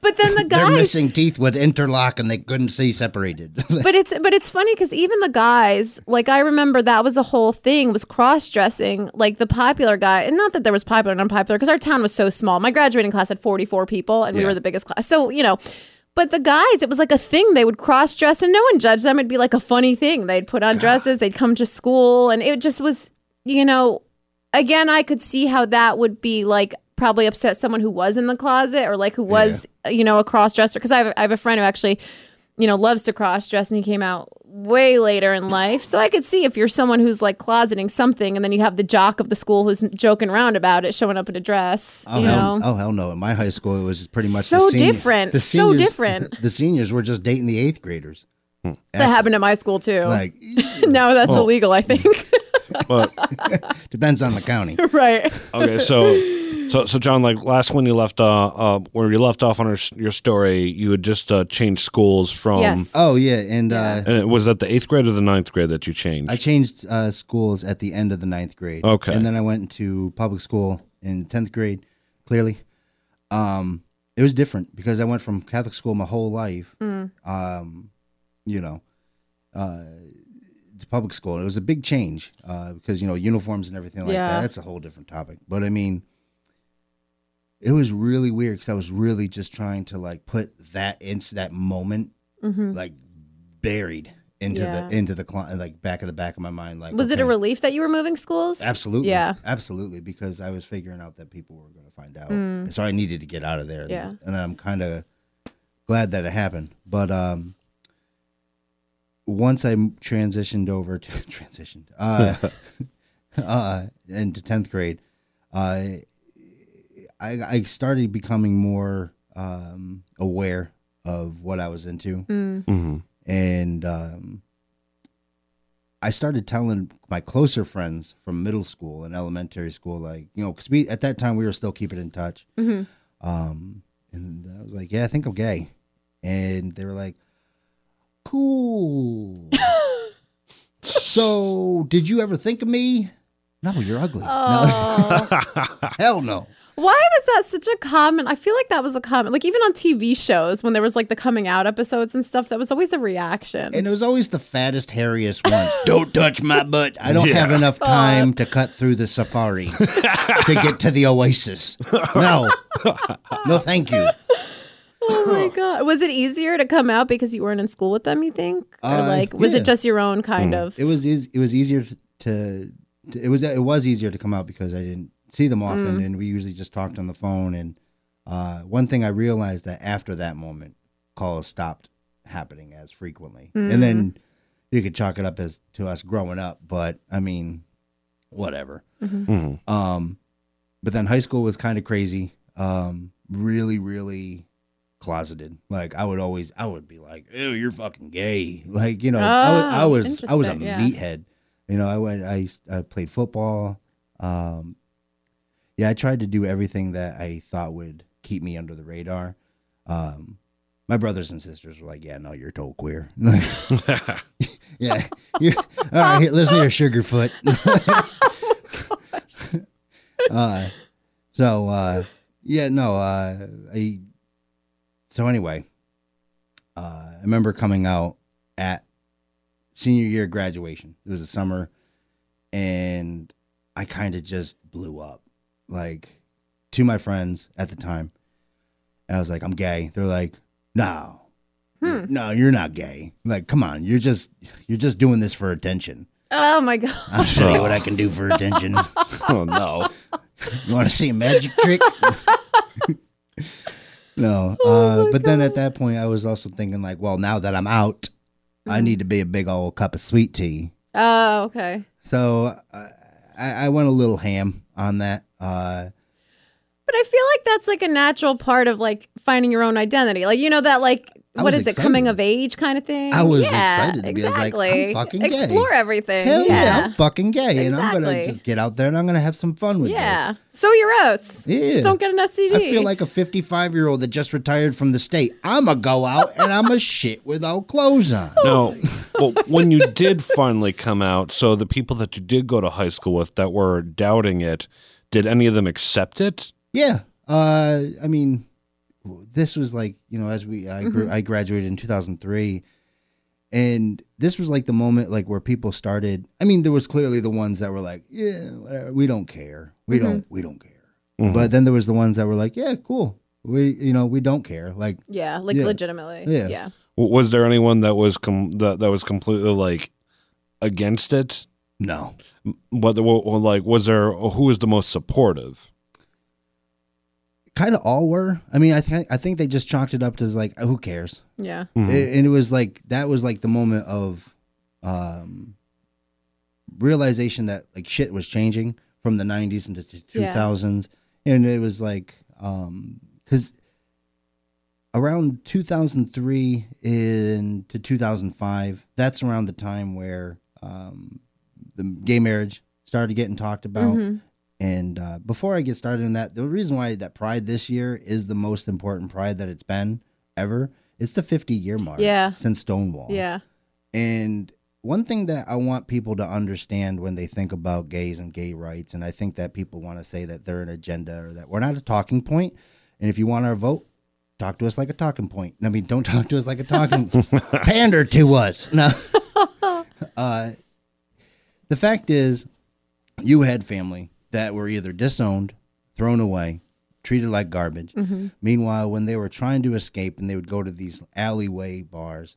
but then the Their guys. missing teeth would interlock and they couldn't see separated. but it's but it's funny because even the guys like i remember that was a whole thing was cross-dressing like the popular guy and not that there was popular and unpopular because our town was so small. My graduating class had 44 people and we were the biggest class. So you know but the guys it was like a thing. They would cross-dress and no one judged them. It'd be like a funny thing. They'd put on dresses they'd come to school and it just was you know again i could see how that would be like probably upset someone who was in the closet or like who was you know a cross-dresser because I, have- I have a friend who actually you know, loves to cross dress and he came out way later in life. So I could see if you're someone who's like closeting something and then you have the jock of the school who's joking around about it showing up in a dress, Oh you hell, know. oh hell no! In my high school, it was pretty much So the senior- different, the so different. The seniors were just dating the eighth graders. Hmm. that happened at my school too. Like no, that's illegal, I think. but depends on the county. right. okay, so so so John, like last when you left, uh, uh, where you left off on our, your story, you had just uh, changed schools from. Yes. Oh yeah, and uh, And was that the eighth grade or the ninth grade that you changed? I changed uh, schools at the end of the ninth grade. Okay. and then I went to public school in tenth grade. Clearly, um, it was different because I went from Catholic school my whole life. Um, you know, uh, to public school. It was a big change uh, because you know uniforms and everything like Yeah. that. That's a whole different topic. But I mean, it was really weird because I was really just trying to like put that into that moment, like buried into Mm-hmm. Yeah. the into the cli- like back of the back of my mind. Like, Was it a relief that you were moving schools? Absolutely. Yeah. Absolutely. Because I was figuring out that people were going to find out. So I needed to get out of there. Mm. Yeah. And I'm kind of glad that it happened. But um, once I transitioned over to transitioned uh, uh, into 10th grade, I, I, I started becoming more um, aware of what I was into hmm and um, I started telling my closer friends from middle school and elementary school, like you know, because we at that time we were still keeping in touch. Mhm. Um, and I was like, "Yeah, I think I'm gay," and they were like, "Cool." so, did you ever think of me? No, you're ugly. Oh. No, hell no. Why was that such a common? I feel like that was a common, like even on TV shows when there was like the coming out episodes and stuff. That was always a reaction. And it was always the fattest, hairiest one. Don't touch my butt. I don't have enough time to cut through the safari to get to the oasis. No. No, thank you. oh my god, was it easier to come out because you weren't in school with them? You think, or Uh, like was yeah. it just your own kind of? It was eas- it was easier to, to it was it was easier to come out because I didn't see them often and we usually just talked on the phone and uh, one thing I realized that after that moment calls stopped happening as frequently. And then you could chalk it up as to us growing up, but I mean whatever. hmm Um, but then high school was kind of crazy. Um, really, really closeted. Like I would always, I would be like, "Ew, you're fucking gay." Like you know, I was, I Oh, was, I was a yeah. meathead. You know, I went, I, I played football. Um, yeah, I tried to do everything that I thought would keep me under the radar. Um, my brothers and sisters were like, "Yeah, no, you're total queer." yeah, you all right. Here, listen here, Sugarfoot. uh, so uh, yeah, no, uh, I. So anyway, uh, I remember coming out at senior year graduation. It was the summer, and I kind of just blew up, like to my friends at the time, and I was like, "I'm gay." They're like, "No." No, you're not gay. Like, come on, you're just you're just doing this for attention. oh my god, I'll show you what I can do for attention. Oh no. You want to see a magic trick? no. Oh uh, but then at that point, I was also thinking, like, well, now that I'm out, Mm. I need to be a big old cup of sweet tea. oh okay. So uh, I, I went a little ham on that. Uh, But I feel like that's like a natural part of like finding your own identity. Like you know that like I what was is it coming of age kind of thing. I was yeah, excited to be- I was like. I'm fucking gay. Explore everything. hell yeah. yeah. I'm fucking gay, and I'm gonna just get out there and I'm gonna have some fun with you. Yeah. this. Sow your oats. Yeah. Just don't get an STD. I feel like a 55 year old that just retired from the state. I'm gonna go out and I'm a shit without clothes on. No. Well, when you did finally come out, so the people that you did go to high school with that were doubting it, did any of them accept it? Yeah. Uh, I mean, this was like you know, as we I grew, mm-hmm. I graduated in 2003, and this was like the moment like where people started. I mean, there was clearly the ones that were like, yeah, whatever, we don't care, we mm-hmm. don't, we don't care. Mm-hmm. But then there was the ones that were like, yeah, cool, we you know, we don't care. Like, yeah, like Yeah. legitimately. Yeah. yeah. W- Was there anyone that was com- that that was completely like against it? no, What the- what- like was there who was the most supportive? kind of all were. I mean, I think I think they just chalked it up to like, who cares? Yeah. It- and it was like that was like the moment of um realization that like shit was changing from the 90s into the Yeah. 2000s and it was like um cuz around 2003 into 2005 that's around the time where um the gay marriage started getting talked about Mhm. and uh, before I get started in that, the reason why that Pride this year is the most important Pride that it's been ever, it's the 50 year mark Yeah. since Stonewall. Yeah. And one thing that I want people to understand when they think about gays and gay rights, and I think that people want to say that they're an agenda or that we're not a talking point. And if you want our vote, talk to us like a talking point. I mean, don't talk to us like a talking pander to us. No. uh, the fact is, you had family that were either disowned, thrown away, treated like garbage. Mm-hmm. Meanwhile, when they were trying to escape and they would go to these alleyway bars,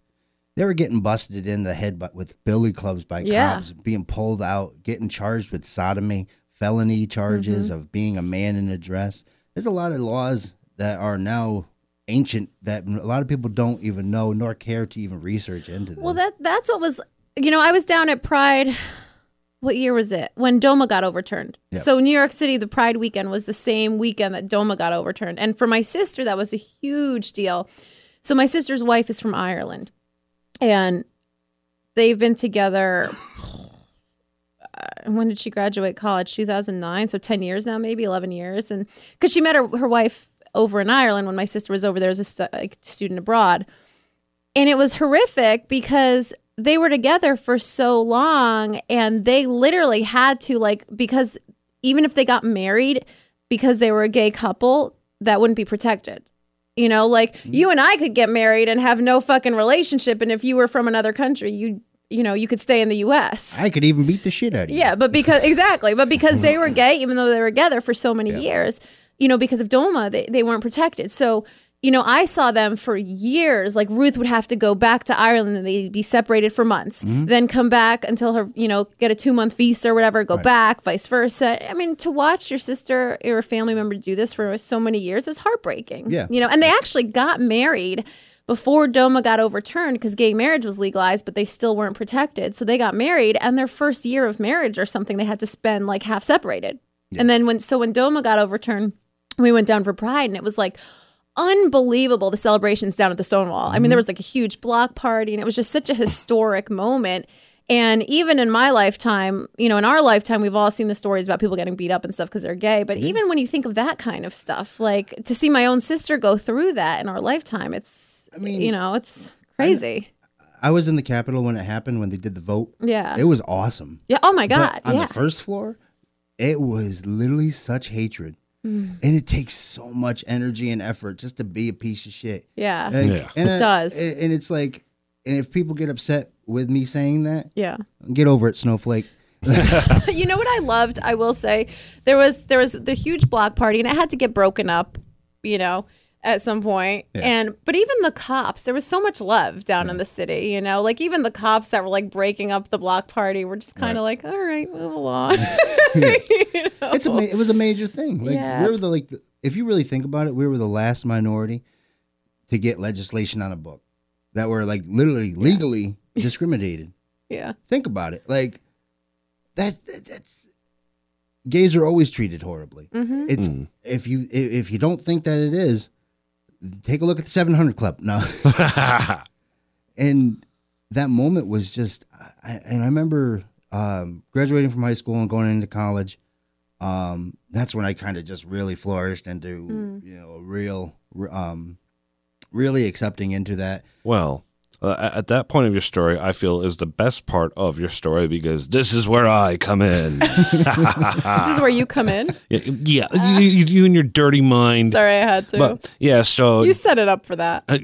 they were getting busted in the head by, with billy clubs by Yeah. cops, being pulled out, getting charged with sodomy, felony charges mm-hmm. of being a man in a dress. There's a lot of laws that are now ancient that a lot of people don't even know nor care to even research into them. Well, that that's what was. You know, I was down at Pride. What year was it when DOMA got overturned? Yeah. So New York City, the Pride weekend was the same weekend that DOMA got overturned, and for my sister, that was a huge deal. So my sister's wife is from Ireland, and they've been together. uh, When did she graduate college? 2009. So 10 years now, maybe 11 years. And because she met her, her wife over in Ireland when my sister was over there as a stu- like, student abroad. And it was horrific because they were together for so long and they literally had to, like, because even if they got married because they were a gay couple, that wouldn't be protected. You know, like mm-hmm. you and I could get married and have no fucking relationship. And if you were from another country, you, you know, you could stay in the US. I could even beat the shit out of you. Yeah, but because exactly, but because they were gay, even though they were together for so many years, you know, because of DOMA, they, they weren't protected. So, you know, I saw them for years. Like Ruth would have to go back to Ireland and they'd be separated for months, mm-hmm. then come back until her, you know, get a two month visa or whatever, go back, vice versa. I mean, to watch your sister or a family member do this for so many years is heartbreaking. Yeah. You know, and they actually got married before DOMA got overturned because gay marriage was legalized, but they still weren't protected. So they got married, and their first year of marriage or something, they had to spend like half separated. And then when so when DOMA got overturned, we went down for Pride, and it was like unbelievable the celebrations down at the Stonewall. I mean, there mm-hmm. was like a huge block party, and it was just such a historic moment. And even in my lifetime, you know, in our lifetime, we've all seen the stories about people getting beat up and stuff because they're gay. But even when you think of that kind of stuff, like to see my own sister go through that in our lifetime, it's, I mean, you know, it's crazy. I was in the Capitol when it happened when they did the vote. Yeah. It was awesome. yeah. Oh my God. But on yeah. the first floor, it was literally such hatred. Mm. And it takes so much energy and effort just to be a piece of shit. yeah. Like, Yeah. and It does. And and it's like, and if people get upset with me saying that, yeah. get over it, Snowflake. you know what I loved? I will say there was there was the huge block party, and it had to get broken up. You know, at some point. and but even the cops, there was so much love down in the city. You know, like even the cops that were like breaking up the block party were just kind of like, all right, move along. You know? It's a ma- it was a major thing. Like Yeah. we were the like the, if you really think about it, we were the last minority to get legislation on a book that were like literally legally discriminated. yeah, Think about it. Like that, that that's gays are always treated horribly. Mm-hmm. It's if you if if you don't think that it is, take a look at the 700 Club. No, and that moment was just, I, and I remember um, graduating from high school and going into college. Um, that's when I kind of just really flourished into you know a real, um, really accepting into that. Well, uh, at that point of your story, I feel is the best part of your story because this is where I come in. this is where you come in. yeah, yeah you, you, you and your dirty mind. Sorry, I had to. But yeah, so you set it up for that. uh,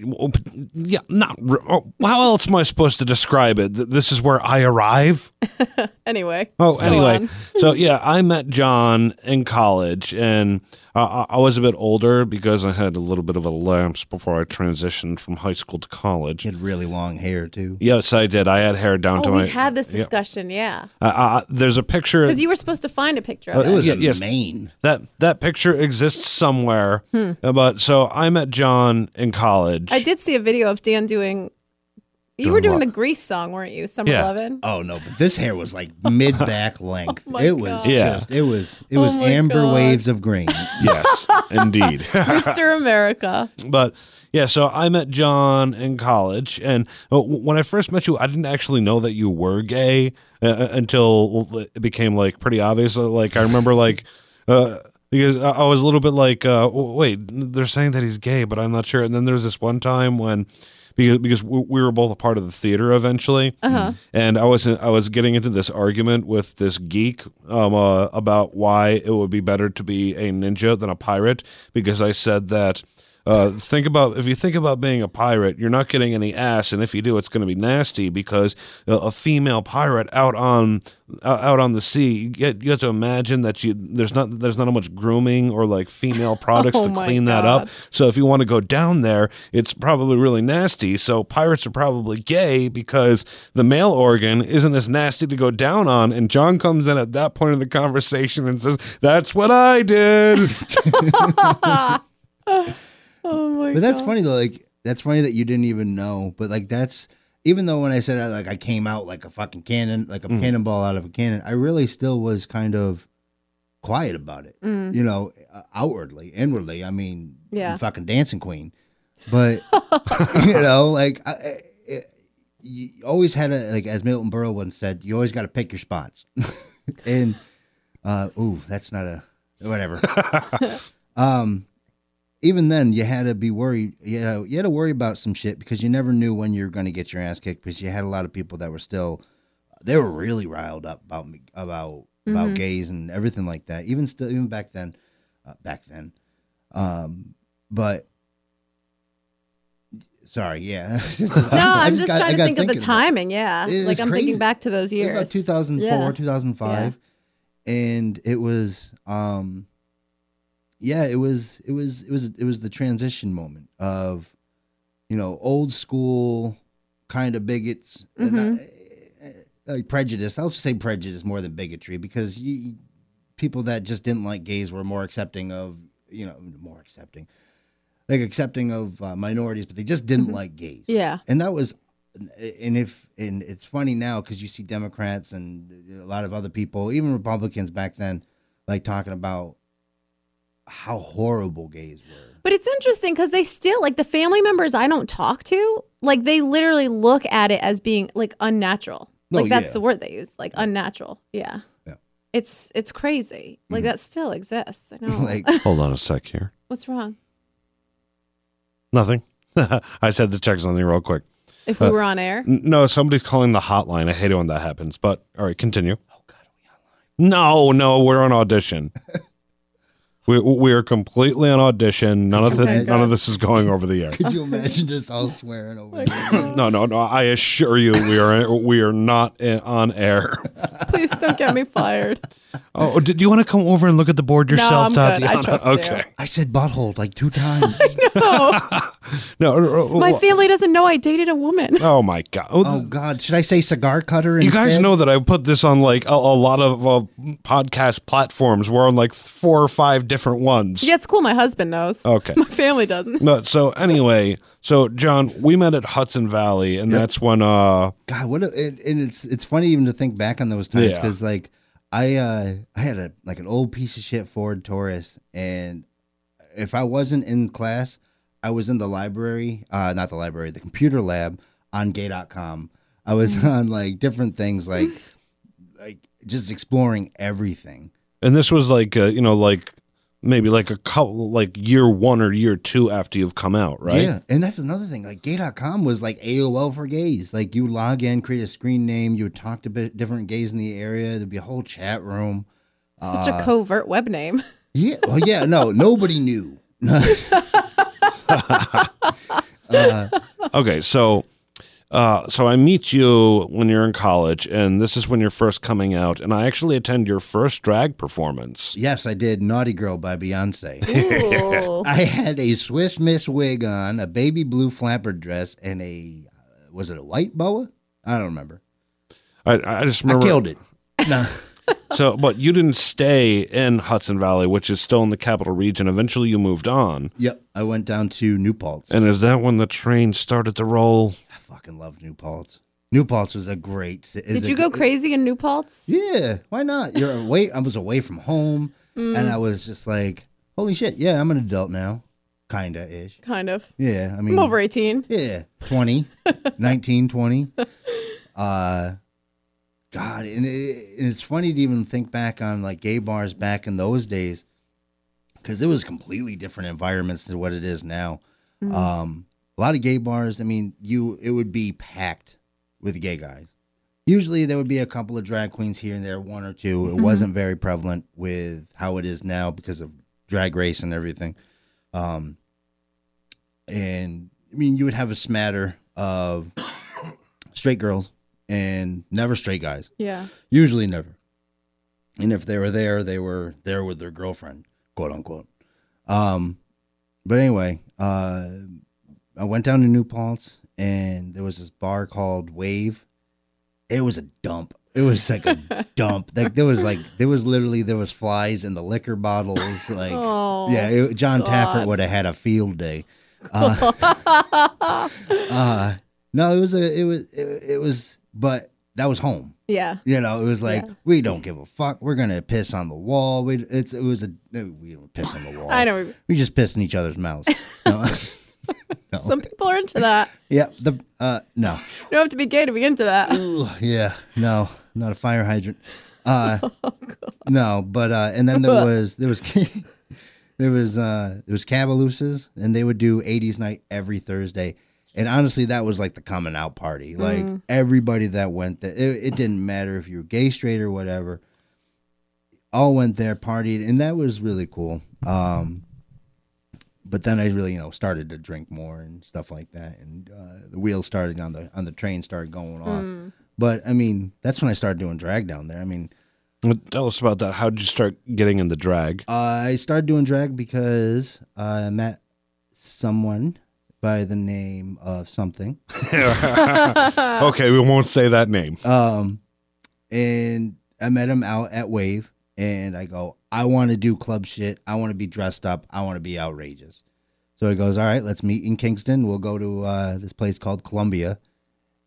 yeah, not. oh, How else am I supposed to describe it? This is where I arrive. Anyway. Oh, anyway, so yeah, I met John in college, and uh, I I was a bit older because I had a little bit of a lapse before I transitioned from high school to college. He had really long hair too. Yes, I did. I had hair down to Oh, my. we've had this discussion, yeah. uh, uh, there's a picture. Because you were supposed to find a picture of Uh, it. It was Yeah, a yes. Maine. that that picture exists somewhere. Hmm. But so I met John in college. I did see a video of Dan doing. You Doing were doing what? the Grease song, weren't you? Summer Yeah. Lovin'. Oh no, but this hair was like mid back length. Oh my it was God. Just it was it Oh was my amber God. waves of green. yes, indeed. Mr. America. but yeah, so I met John in college, and uh, when I first met you, I didn't actually know that you were gay uh, until it became like pretty obvious. Uh, Like I remember, like. Uh, because I I was a little bit like, uh, wait, they're saying that he's gay, but I'm not sure. And then there was this one time when, because because we we were both a part of the theater eventually, and I was I was getting into this argument with this geek um, uh, about why it would be better to be a ninja than a pirate because I said that Uh, think about if you think about being a pirate, you're not getting any ass, and if you do, it's going to be nasty because a, a female pirate out on out out on the sea, you get you have to imagine that you there's not there's not much grooming or like female products Oh to clean that up. So if you want to go down there, it's probably really nasty. So pirates are probably gay because the male organ isn't as nasty to go down on. And John comes in at that point of the conversation and says, "That's what I did." Oh my But that's God. funny though. Like that's funny that you didn't even know. But like that's even though when I said I, like I came out like a fucking cannon, like a Mm. cannonball out of a cannon, I really still was kind of quiet about it. Mm. You know, uh, outwardly, inwardly. I mean, Yeah. I'm fucking dancing queen. But you know, like I, I, I- you always had a like as Milton Berle once said, you always got to pick your spots. and uh, ooh, that's not a whatever. um, even then, you had to be worried. You know, you had to worry about some shit because you never knew when you were going to get your ass kicked. Because you had a lot of people that were still, they were really riled up about me, about about gays and everything like that. Even still, even back then, uh, back then. Um, but sorry, yeah. No, I'm just, trying to think of the timing. Yeah, It like I'm crazy. thinking back to those years. About 2004, Yeah. 2005. And it was um yeah, it was it was it was it was the transition moment of you know, old school kind of bigots Mm-hmm. I- like prejudice. I'll say prejudice more than bigotry because you, people that just didn't like gays were more accepting of, you know, more accepting. Like accepting of uh, minorities, but they just didn't like gays Mm-hmm. Yeah. and that was and if and it's funny now because you see democrats and a lot of other people even republicans back then like talking about how horrible gays were But it's interesting because they still like the family members I don't talk to, like they literally look at it as being like unnatural. Oh, Like that's yeah. the word they use, like unnatural. Yeah. Yeah. It's it's crazy. Like mm-hmm. that still exists. I know. like Hold on a sec here. What's wrong? Nothing. I said to check something real quick. If we uh, were on air, N- No, somebody's calling the hotline. I hate it when that happens. But all right, continue. Oh God, are we online? No, no, we're on audition. We we are completely on audition. None of the, Oh none of this is going over the air. could you imagine just all swearing over there? No, no, no. I assure you, we are we are not in, on air. please don't get me fired. Oh, did you want to come over and look at the board yourself, I'm good. I Tatiana? trust you. okay. i said butthole like two times No, no, no, My family doesn't know I dated a woman. Oh my God. Oh, oh god should i say cigar cutter You guys know that I put this on like a, a lot of uh, podcast platforms. We're on like four or five different ones. Yeah, it's cool. My husband knows. Okay. My family doesn't. No, so anyway, so John, we met at Hudson Valley, and that's when uh God, what? A, and, and it's it's funny even to think back on those times Yeah. because like I uh I had a like an old piece of shit Ford Taurus, and if I wasn't in class, I was in the library, uh, not the library, the computer lab on Gay.com. I was on like different things, like like just exploring everything. and this was like uh, you know like maybe like a couple like year one or year two after you've come out, right? Yeah, and that's another thing. Like Gay.com was like AOL for gays. Like you log in, create a screen name, you would talk to bit different gays in the area. There'd be a whole chat room. Such Uh, a covert web name. Yeah. Well, yeah. No, nobody knew. Okay, so uh so I meet you when you're in college, and this is when you're first coming out, and I actually attend your first drag performance. Yes, I did. Naughty Girl by Beyonce. I had a Swiss Miss wig on, a baby blue flapper dress, and a uh, was it a white boa? I don't remember. I I just remember I killed it. No. So, but you didn't stay in Hudson Valley, which is still in the capital region. Eventually, you moved on. yep. I went down to New Paltz. And is that when the train started to roll? I fucking love New Paltz. New Paltz was a great. is Did a you go gr- crazy in New Paltz? Yeah. Why not? You're away. I was away from home, Mm. and I was just like, "Holy shit! Yeah, I'm an adult now, kinda ish." Kind of. Yeah. I mean, I'm over 18. Yeah, 20, 19, 20. Uh, God, and, it, and it's funny to even think back on like gay bars back in those days because it was completely different environments than what it is now. Um, a lot of gay bars, I mean, you it would be packed with gay guys. Usually there would be a couple of drag queens here and there, one or 2 It wasn't very prevalent with how it is now because of drag race and everything. Um, and I mean, you would have a smatter of straight girls and never straight guys. Yeah. Usually never. And if they were there, they were there with their girlfriend, quote unquote. Um, but anyway, uh, I went down to New Paltz and there was this bar called Wave. It was a dump. It was like a dump. Like there was like there was literally there was flies in the liquor bottles. Like Oh, yeah, it, Jon Taffer would have had a field day. Uh, uh, no, it was a it was it, it was, but that was home. Yeah. You know, it was like Yeah. we don't give a fuck. We're gonna piss on the wall. We it's it was a we don't piss on the wall. I know. We just piss in each other's mouths. No. no. Some people are into that. yeah. The uh no. You don't have to be gay to be into that. Ooh, yeah. No. Not a fire hydrant. Uh Oh, no. But uh and then there was there was there was uh there was Cavalooses and they would do 80s night every Thursday. And honestly, that was like the coming out party. Like Mm. everybody that went there, it, it didn't matter if you were gay, straight, or whatever. All went there, partied, and that was really cool. Um, but then I really, you know, started to drink more and stuff like that, and uh, the wheels started on the on the train started going off. Mm. But I mean, that's when I started doing drag down there. I mean, Well, Tell us about that. How did you start getting in the drag? uh, I started doing drag because I met someone by the name of something. okay, we won't say that name. Um, and I met him out at Wave, and I go, I want to do club shit. I want to be dressed up. I want to be outrageous. So he goes, All right, let's meet in Kingston. We'll go to uh, this place called Columbia,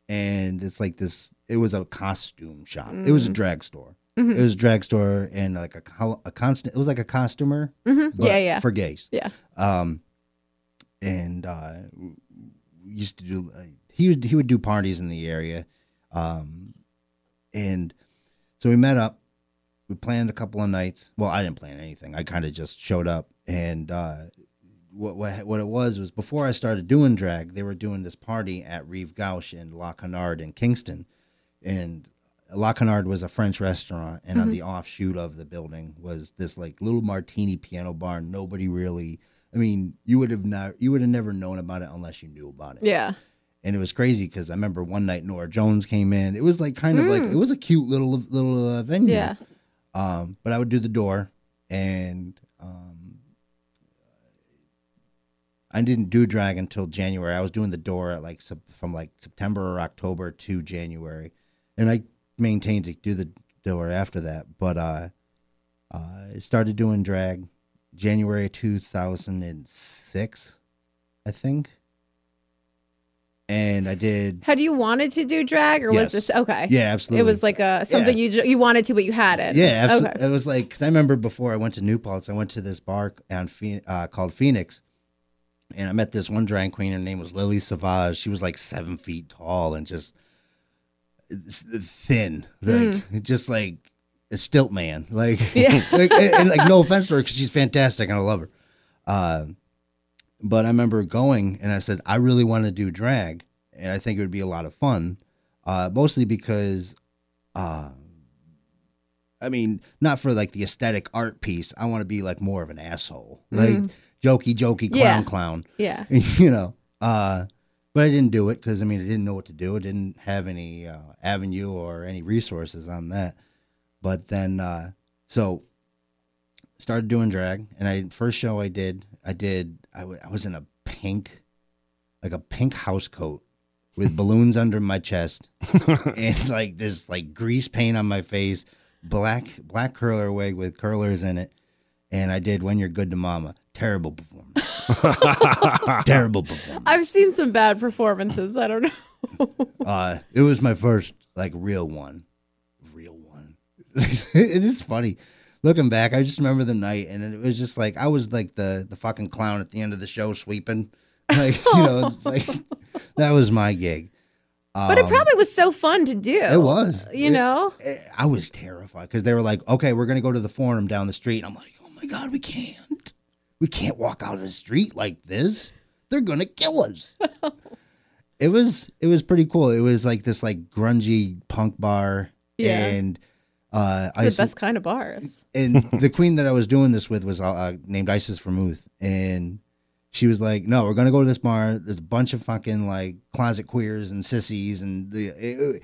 and it's like this. It was a costume shop. It was a drag store. It was a drag store and like a a constant. It was like a costumer, Mhm. but Yeah, yeah. for gays. Yeah. Um, and uh, we used to do. Uh, he would he would do parties in the area, um, and so we met up. We planned a couple of nights. Well, I didn't plan anything. I kind of just showed up, and uh, what what what it was was before I started doing drag, they were doing this party at Rive Gauche in La Canard in Kingston, and La Canard was a French restaurant, and on the offshoot of the building was this like little martini piano bar. Nobody really, I mean, you would have not, you would have never known about it unless you knew about it. Yeah. And it was crazy because I remember one night Norah Jones came in. It was like kind of like it was a cute little little uh, venue. Yeah. Um, but I would do the door, and um, I didn't do drag until January. I was doing the door at like from like September or October to January, and I maintained to do the door after that. But uh, uh, I started doing drag January two thousand and six, I think, and I did. Had you wanted to do drag, or was this okay? Yeah, absolutely. It was like a something you ju- you wanted to, but you had it. Yeah, absolutely. Okay. It was like because I remember before I went to New Paltz, I went to this bar on uh, called Phoenix, and I met this one drag queen. Her name was Lily Savage. She was like seven feet tall and just s- thin, like just like a stilt man. Like. Yeah. like and, and, like no offense to her because she's fantastic and I love her. Uh, but I remember going and I said I really want to do drag, and I think it would be a lot of fun. Uh, mostly because. Uh, I mean, not for like the aesthetic art piece. I want to be like more of an asshole, like jokey, jokey, clown, Yeah. clown. Yeah. You know. Uh, but I didn't do it because I mean I didn't know what to do. I didn't have any uh, avenue or any resources on that. But then, uh, so started doing drag, and I first show I did, I did, I, w- I was in a pink, like a pink house coat with balloons under my chest, and like there's like grease paint on my face, black black curler wig with curlers in it, and I did "When You're Good to Mama." Terrible performance. Terrible performance. I've seen some bad performances. I don't know. Uh, it was my first like real one, real one. it is funny looking back. I just remember the night, and it was just like I was like the the fucking clown at the end of the show sweeping, like you know, like that was my gig. but it probably was so fun to do. Um, It was, You It- know? it- I was terrified because they were like, "Okay, we're gonna go to the forum down the street." And I'm like, "Oh my god, we can't, we can't walk out of the street like this. They're gonna kill us." it was it was pretty cool. It was like this like grungy punk bar, Yeah. and uh, It's the best kind of bars. and the queen that I was doing this with was uh, uh, named Isis Vermouth, and she was like, "No, we're gonna go to this bar. There's a bunch of fucking like closet queers and sissies, and the it,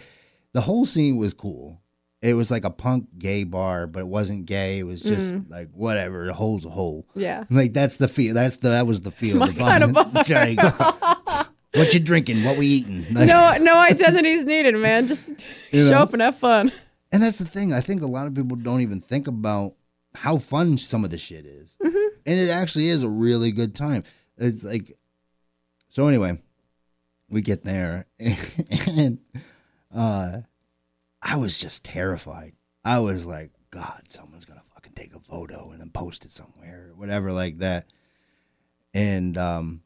the whole scene was cool. It was like a punk gay bar, but it wasn't gay. It was just like whatever. A hole's a hole. Yeah. Like that's the feel. That's the that was the feel. my of the kind of bar. What you drinking? What we eating? Like, No, no identities needed, man. Just show know? up and have fun. And that's the thing. I think a lot of people don't even think about how fun some of the shit is. Mm-hmm. And it actually is a really good time. It's like, so anyway, we get there and uh, I was just terrified. I was like, God, someone's going to fucking take a photo and then post it somewhere or whatever like that. And, um,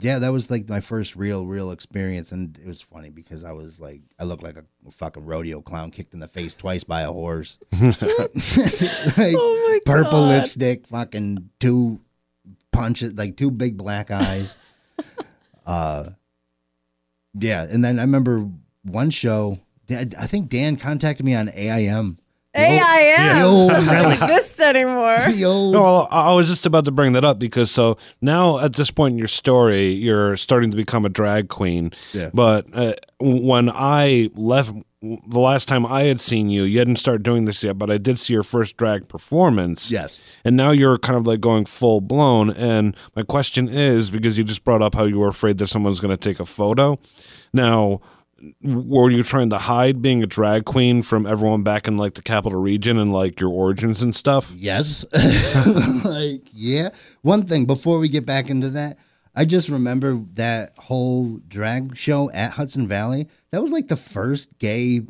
yeah, that was like my first real, real experience, and it was funny because I was like, I looked like a fucking rodeo clown kicked in the face twice by a horse. like, Oh my purple God. lipstick, fucking two punches, like two big black eyes. uh, yeah, and then I remember one show. I think Dan contacted me on AIM. AIM. The old I don't exist anymore. The old No, I I was just about to bring that up because so now at this point in your story, you're starting to become a drag queen. Yeah. But uh, when I left, the last time I had seen you, you hadn't started doing this yet, but I did see your first drag performance. Yes. And now you're kind of like going full blown. And my question is because you just brought up how you were afraid that someone's going to take a photo. Now, were you trying to hide being a drag queen from everyone back in like the capital region and like your origins and stuff? Yes. like, yeah. One thing before we get back into that, I just remember that whole drag show at Hudson Valley. That was like the first gay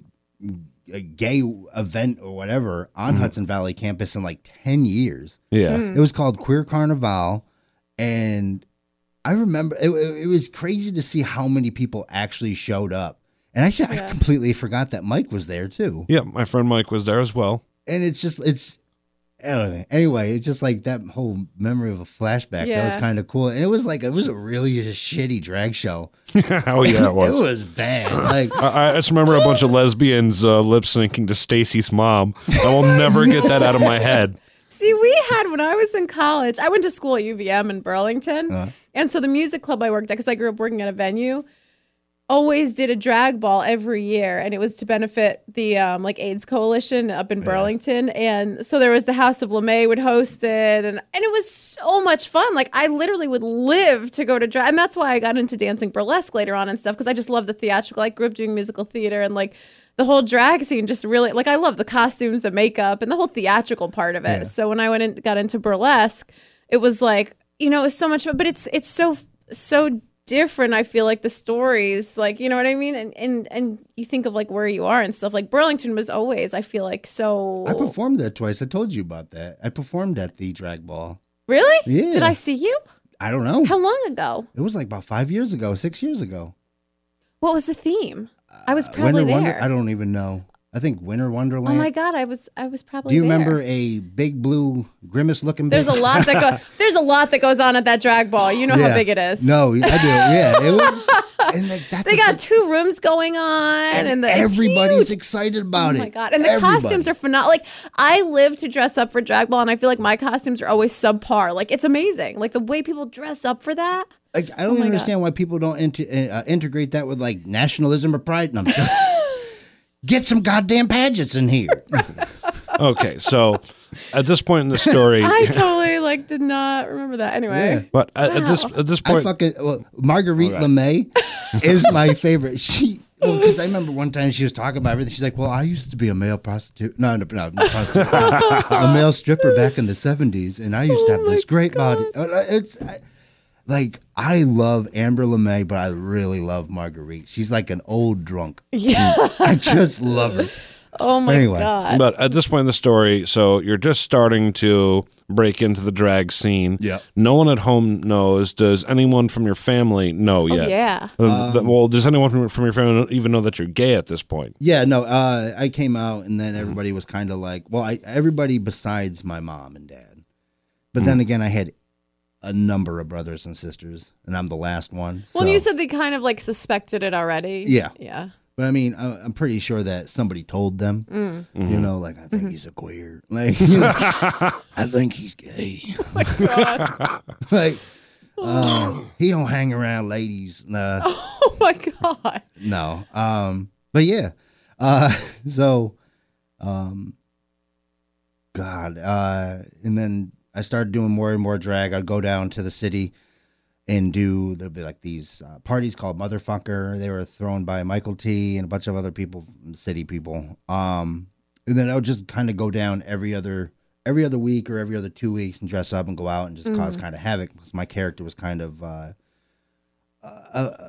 a gay event or whatever on mm-hmm. Hudson Valley campus in like 10 years. Yeah. Hmm. It was called Queer Carnival and I remember it, it it was crazy to see how many people actually showed up. And actually, I completely forgot that Mike was there too Yeah, my friend Mike was there as well. and it's just it's I don't know. Anyway, it's just like that whole memory of a flashback. That was kind of cool. And it was like it was a really shitty drag show. oh yeah, it was. it was bad. Like I, I just remember a bunch of lesbians uh, lip syncing to Stacy's mom. I will never get that out of my head. See, we had when I was in college, I went to school at UVM in Burlington. Uh-huh. And so the music club I worked at, because I grew up working at a venue, always did a drag ball every year. And it was to benefit the um, like AIDS Coalition up in Burlington. And so there was the House of LeMay would host it. And, and it was so much fun. Like I literally would live to go to drag. And that's why I got into dancing burlesque later on and stuff, because I just love the theatrical. I grew up doing musical theater and like the whole drag scene just really like I love the costumes, the makeup, and the whole theatrical part of it. Yeah. So when I went and got into burlesque, it was like you know it was so much fun, but it's it's so so different. I feel like the stories, like you know what I mean, and and and you think of like where you are and stuff. Like Burlington was always, I feel like so. I performed there twice. I told you about that. I performed at the drag ball. really? Yeah. Did I see you? I don't know. How long ago? It was like about five years ago, six years ago. What was the theme? I was probably Winter Wonder. there. I don't even know. I think Winter Wonderland. oh my god, I was I was probably. Do you there. remember a big blue grimace looking? There's a lot that go. There's a lot that goes on at that drag ball. You know how big it is. No, I do. Yeah, it was. And like, that's They got good- two rooms going on, and, and the, everybody's excited oh about it. Oh my god! And the Everybody. costumes are phenomenal. Like I live to dress up for drag ball, and I feel like my costumes are always subpar. Like it's amazing. Like the way people dress up for that. Like, I don't Oh my understand why people don't inter- uh, integrate that with like nationalism or pride. No, I'm sorry. Get some goddamn pageants in here. Okay, so at this point in the story, I totally like did not remember that. Anyway, Yeah. but at, at this at this I point, fucking well, Marguerite LeMay is my favorite. She because I remember one time she was talking about everything. She's like, "Well, I used to be a male prostitute. No, no, no, not prostitute. a male stripper back in the '70s, and I used to have this great body. Uh, It's I, like I love Amber LeMay, but I really love Marguerite. She's like an old drunk. yeah. I just love her. Oh my Anyway. god. but at this point in the story, so you're just starting to break into the drag scene. Yeah. No one at home knows. Does anyone from your family know Oh, yet? yeah. Uh, th- well, does anyone from, from your family even know that you're gay at this point? Yeah, no, uh, I came out and then everybody was kind of like, well, I, everybody besides my mom and dad. But then again, I had a number of brothers and sisters, and I'm the last one. Well, so- you said they kind of like suspected it already. Yeah. Yeah. but I mean, I'm pretty sure that somebody told them. Mm. You know, like I think he's a queer. Like, I think he's gay. God. like, Uh, he don't hang around ladies. Nah. Oh my god. No. Um, but yeah. Uh, so, um, God. Uh, and then I started doing more and more drag. I'd go down to the city and do there'd be like these uh, parties called Motherfucker. They were thrown by Michael T and a bunch of other people, city people. Um, and then I would just kind of go down every other every other week or every other two weeks and dress up and go out and just cause kind of havoc because my character was kind of uh,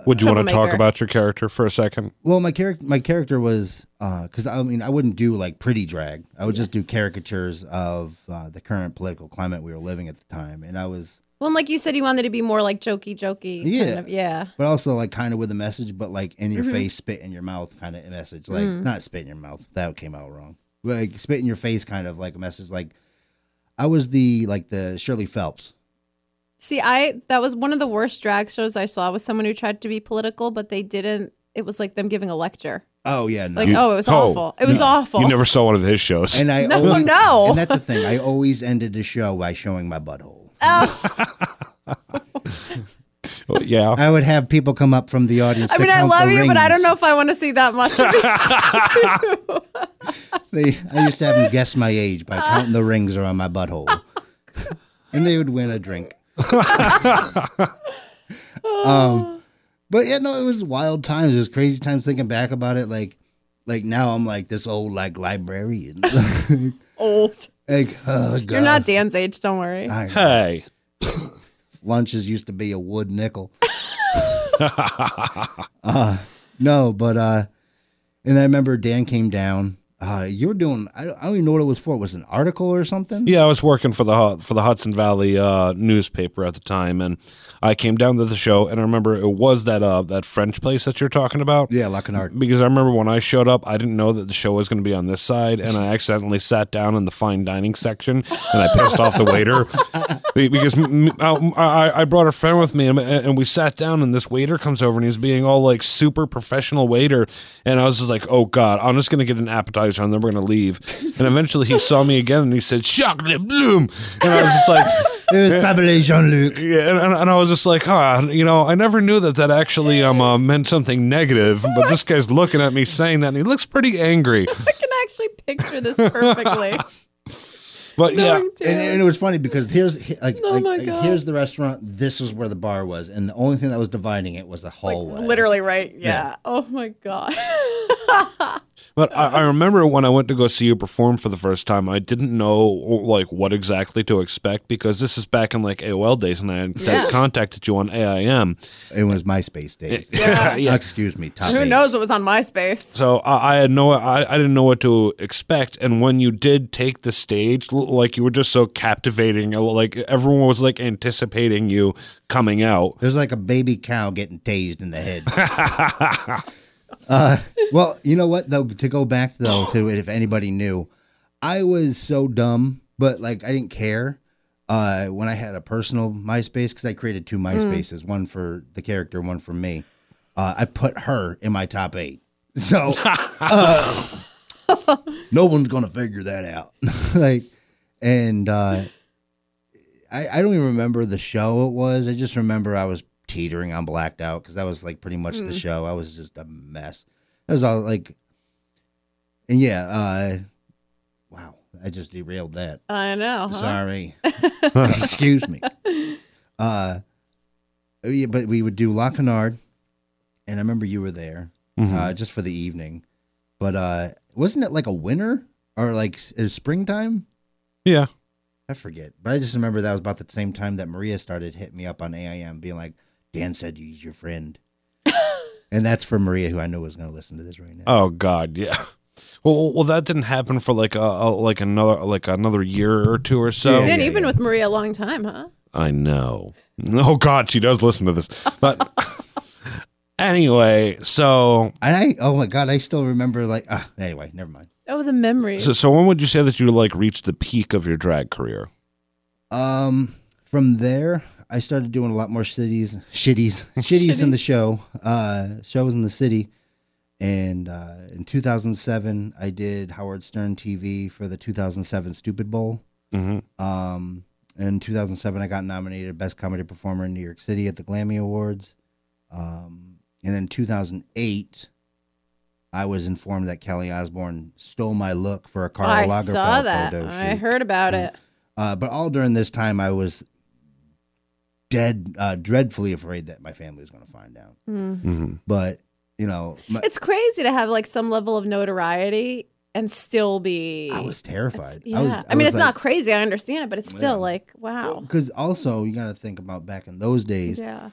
Would you want to talk about your character for a second? Well, my character, my character was uh, because I mean, I wouldn't do like pretty drag. I would just do caricatures of uh, the current political climate we were living at the time, and I was, Well, like you said, you wanted to be more like jokey, jokey. Yeah. Kind of, yeah. but also like kind of with a message, but like in your mm-hmm. face, spit in your mouth kind of a message, like mm. not spit in your mouth. That came out wrong. But, like spit in your face, kind of like a message. Like I was the like the Shirley Phelps. See, I that was one of the worst drag shows I saw. Was someone who tried to be political, but they didn't. It was like them giving a lecture. Oh yeah, no. Like, oh, it was oh, awful. It was awful. You never saw one of his shows. and I No, always, no. and that's the thing. I always ended the show by showing my butthole. Oh. Well, yeah. I would have people come up from the audience. I to mean, I count love the you, but I don't rings. know if I want to see that much. of you. They, I used to have them guess my age by counting the rings around my butthole, and they would win a drink. um, but yeah, no, it was wild times. It was crazy times thinking back about it. Like, like now I'm like this old like librarian. Old. like, oh god, You're not Dan's age. Don't worry. I know. Hey. lunches used to be a wood nickel. uh, no, but uh, and I remember Dan came down. Uh, you were doing. I don't, I don't even know what it was for. It was an article or something. Yeah, I was working for the for the Hudson Valley uh, newspaper at the time, and I came down to the show, and I remember it was that uh, that French place that you're talking about. Yeah, art. Because I remember when I showed up, I didn't know that the show was going to be on this side, and I accidentally sat down in the fine dining section, and I pissed off the waiter Be- because I brought a friend with me, and, and we sat down, and this waiter comes over, and he's being all like super professional waiter, and I was just like, oh god, I'm just going to get an appetizer, and then we're going to leave. And eventually, he saw me again, and he said, "Chocolate bloom," and I was just like. It was probably Jean Luc. Yeah, and, and, and I was just like, huh, you know, I never knew that that actually um uh, meant something negative, but this guy's looking at me saying that, and he looks pretty angry. I can actually picture this perfectly. But yeah, And, and it was funny because here's like, Oh like, my like, God. here's the restaurant. This is where the bar was, and the only thing that was dividing it was the Like hallway. literally right. Yeah. Oh my god. but I, I remember when I went to go see you perform for the first time, I didn't know like what exactly to expect because this is back in like AOL days, and I had Yeah. contacted you on AIM. It was MySpace days. Yeah, yeah. Excuse me. Top Who eight. knows what was on MySpace? So I, I had no, I, I didn't know what to expect. And when you did take the stage, l- like you were just so captivating, like everyone was like anticipating you coming out. There's like a baby cow getting tased in the head. uh, well, you know what though? To go back though to it, if anybody knew, I was so dumb, but like I didn't care. Uh, when I had a personal MySpace, because I created two MySpaces, one for the character, one for me. Uh, I put her in my top eight. So uh, no one's gonna figure that out. like, and uh, I, I don't even remember the show it was. I just remember I was teetering on blacked out because that was like pretty much the show. I was just a mess. It was all like, and yeah, uh, wow, I just derailed that. I know. Huh? Sorry, excuse me. Uh, yeah, but we would do La Canard, and I remember you were there uh, just for the evening. But uh, wasn't it like a winter or like s- springtime? Yeah. I forget, but I just remember that was about the same time that Maria started hitting me up on AIM, being like, "Dan said he's your friend," and that's for Maria, who I know is going to listen to this right now. Oh God, yeah. Well, well, that didn't happen for like a, a like another like another year or two or so. Yeah. Dan, you've been with Maria a long time, huh? I know. Oh God, she does listen to this. But anyway, so And I, oh my god, I still remember like. Uh, anyway, never mind. Oh, the memories. so so when would you say that you like reached the peak of your drag career? Um, from there, I started doing a lot more cities, shitties, shitties in the show, uh, shows in the city. And uh, in 2007, I did Howard Stern TV for the 2007 Stupid Bowl. hmm Um, in 2007, I got nominated Best Comedy Performer in New York City at the Glammy Awards. Um, and then 2008, I was informed that Kelly Osbourne stole my look for a Karl I Lagerfeld saw that. photo I heard about it. Uh, but all during this time, I was dead, uh, dreadfully afraid that my family was going to find out. Mhm. But you know, my, It's crazy to have like some level of notoriety and still be. I was terrified. Yeah. I, I, was, mean, was it's like- not crazy. I understand it, but it's still Yeah. like, wow. Because also, you got to think about back in those days, Yeah.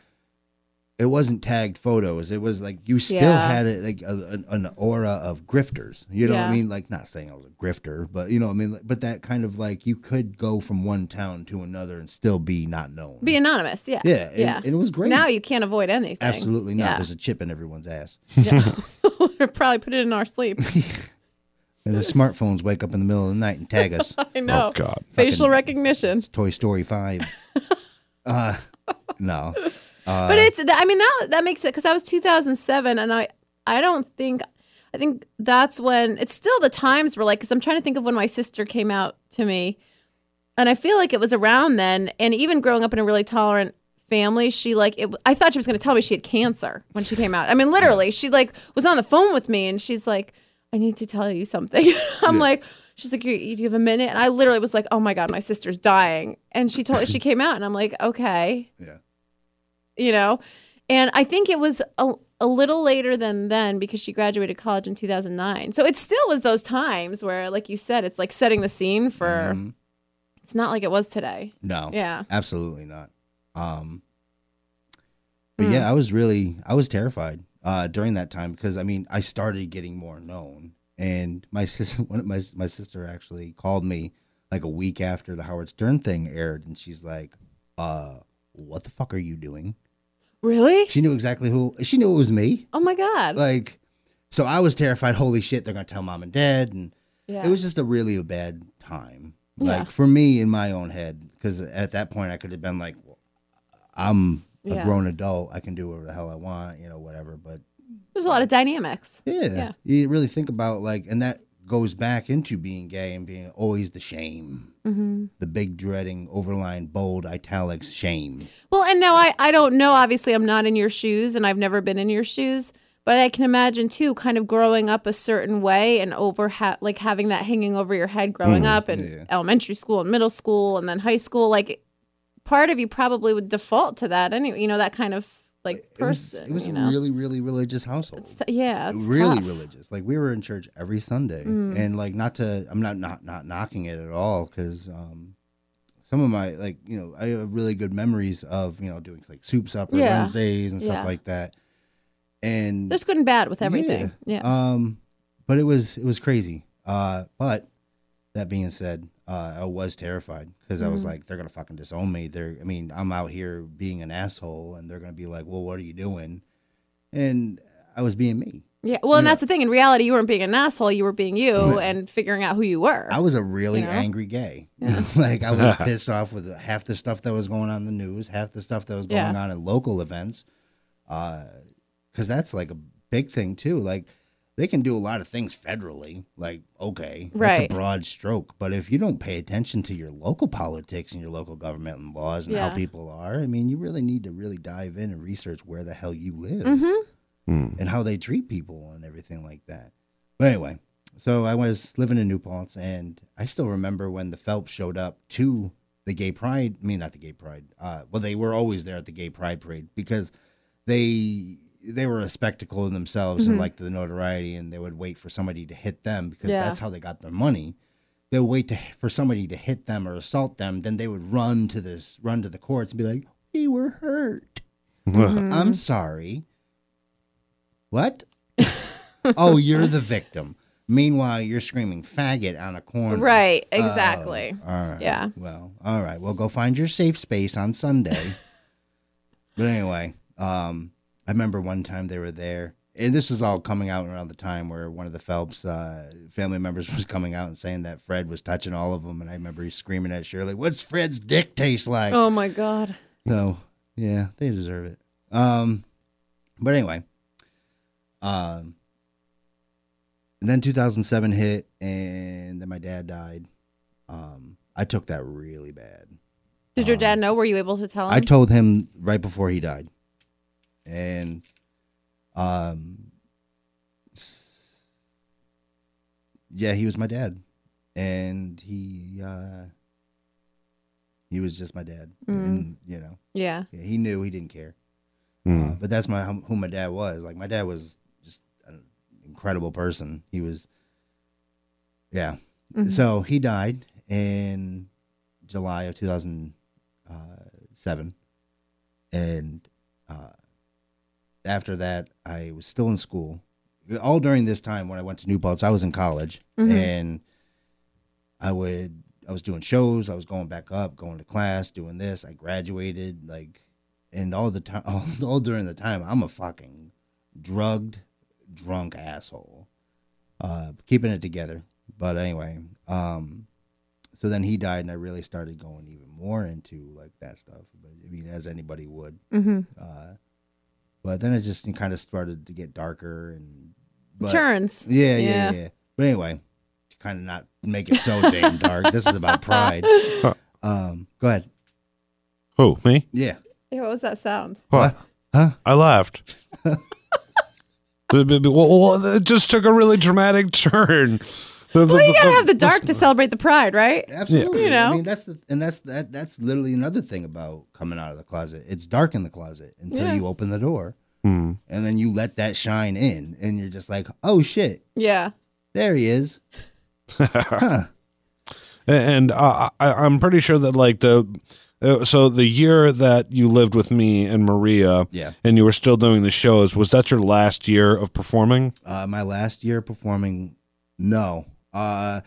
It wasn't tagged photos. It was like you still Yeah. had it like a, an, an aura of grifters. You know what I mean? Like not saying I was a grifter, but you know what I mean. Like, But that kind of like you could go from one town to another and still be not known. Be anonymous. Yeah. yeah, and, Yeah. and it was great. Now you can't avoid anything. Absolutely not. Yeah. There's a chip in everyone's ass, Yeah. Probably put it in our sleep. and the smartphones wake up in the middle of the night and tag us. I know. Oh God. Facial recognition. Toy Story Five. uh, no. Uh, But it's I mean that that makes it because that was 2007 and I I don't think I think that's when it's still the times were like because I'm trying to think of when my sister came out to me and I feel like it was around then and even growing up in a really tolerant family she like it, I thought she was going to tell me she had cancer when she came out. I mean literally she like was on the phone with me and she's like I need to tell you something. I'm Yeah. like she's like you, you have a minute? And I literally was like oh my god my sister's dying. And she told she came out and I'm like okay. Yeah. You know and i think it was a, a little later than then because she graduated college in 2009 so it still was those times where like you said it's like setting the scene for Mhm. it's not like it was today No. yeah Absolutely not. Um, but Mm. yeah, I was really I was terrified uh, during that time because I mean I started getting more known, and my sister one of my my sister actually called me like a week after the Howard Stern thing aired, and she's like, "Uh, what the fuck are you doing?" Really She knew exactly who she knew it was me. oh my god Like, so I was terrified. Holy shit, they're gonna tell mom and dad, and yeah it was just a really bad time. Yeah. Like for me in my own head, because at that point I could have been like, well, I'm a Yeah. grown adult. I can do whatever the hell I want, you know, whatever. But there's a lot of dynamics yeah, Yeah. you really think about like, and that goes back into being gay and being always the shame, mm-hmm. the big dreading, overlined, bold, italics shame. well and now I, I don't know obviously i'm not in your shoes and i've never been in your shoes but i can imagine too kind of growing up a certain way and over ha- like having that hanging over your head growing up in yeah. elementary school and middle school and then high school like part of you probably would default to that anyway you know that kind of like It was, person it was you a know really, really religious household. It's t- yeah it's really tough. religious. Like we were in church every Sunday, Mm. and like not to, I'm not not not knocking it at all because um, some of my like you know I have really good memories of you know doing like soup supper Yeah. Wednesdays and stuff Yeah. like that, and there's good and bad with everything yeah, um, but it was it was crazy. Uh, but that being said, uh, I was terrified because I was Mm. like, they're gonna fucking disown me. They're, I mean, I'm out here being an asshole, and they're gonna be like, well, what are you doing? And I was being me. yeah well and Yeah. that's the thing in reality you weren't being an asshole you were being you Yeah. and figuring out who you were I was a really You know? angry gay. like I was pissed off with half the stuff that was going on in the news, half the stuff that was going Yeah. on at local events. Because that's like a big thing too. Like they can do a lot of things federally. Like okay, that's Right. a broad stroke. But if you don't pay attention to your local politics and your local government and laws and Yeah. how people are, I mean, you really need to really dive in and research where the hell you live mm-hmm. and how they treat people and everything like that. But anyway, so I was living in New Paltz, and I still remember when the Phelps showed up to the Gay Pride. I mean, not the Gay Pride. Uh, well, they were always there at the Gay Pride parade because they they were a spectacle in themselves and Mhm. liked the notoriety, and they would wait for somebody to hit them because Yeah. that's how they got their money. They would wait to, for somebody to hit them or assault them, then they would run to this run to the courts and be like, "We were hurt." Mm-hmm. I'm sorry. What? oh, you're the victim. Meanwhile, you're screaming faggot on a corner. right Oh, exactly all right. Yeah. Well, all right. Well, go find your safe space on Sunday. but anyway, um, I remember one time they were there, and this was all coming out around the time where one of the Phelps uh, family members was coming out and saying that Fred was touching all of them, and I remember he screaming at Shirley, "What's Fred's dick taste like?" oh my god So yeah, they deserve it. Um, but anyway, um, and then 2007 hit, and then my dad died. Um, I took that really bad. Did your dad know? Were you able to tell him? I told him right before he died, and um, yeah, he was my dad, and he uh, he was just my dad, and you know, yeah. yeah, he knew he didn't care, Hmm. uh, but that's my who my dad was. Like my dad was just an incredible person. He was, yeah. So he died in July of two thousand seven, and uh, after that, I was still in school. All during this time when I went to New Paltz, I was in college, and I would I was doing shows. I was going back up, going to class, doing this. I graduated, like, and all the time, all, all during the time, I'm a fucking drugged, drunk asshole, uh, keeping it together. But anyway, um, so then he died, and I really started going even more into like that stuff. But I mean, as anybody would. Mm-hmm. Uh, but then it just kind of started to get darker and but, Turns. Yeah, yeah, Yeah. yeah, But anyway, to kind of not make it so damn dark. This is about pride. Um, go ahead. Who me? Yeah. Yeah, what was that sound? What? Huh? I laughed. Well, well, it just took a really dramatic turn. The- the- Well, you gotta have the the- dark to celebrate the pride, right? Absolutely. You know. I mean, that's the and that's that. That's literally another thing about coming out of the closet. It's dark in the closet until Yeah. you open the door, Hmm. and then you let that shine in, and you're just like, oh shit, Yeah. there he is. huh. and uh, I, I'm pretty sure that like the uh, so the year that you lived with me and Maria, Yeah. and you were still doing the shows, was that your last year of performing? Uh, my last year performing, no. Uh,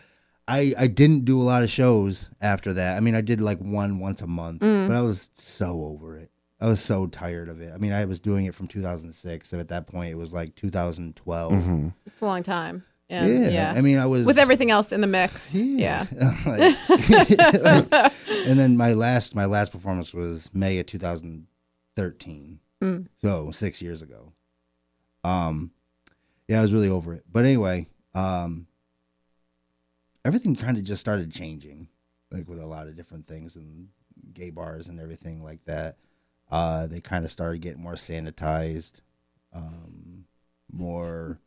I I didn't do a lot of shows after that. I mean, I did like one once a month, but I was so over it. I was so tired of it. I mean, I was doing it from 2006, and at that point, it was like 2012. It's a long time. Yeah. And, yeah. I mean, I was With everything else in the mix. Yeah. Like- like- and then my last my last performance was May of 2013. Mm. So six years ago. Um, yeah, I was really over it. But anyway, um, everything kind of just started changing, like with a lot of different things and gay bars and everything like that. Uh, they kind of started getting more sanitized, um, more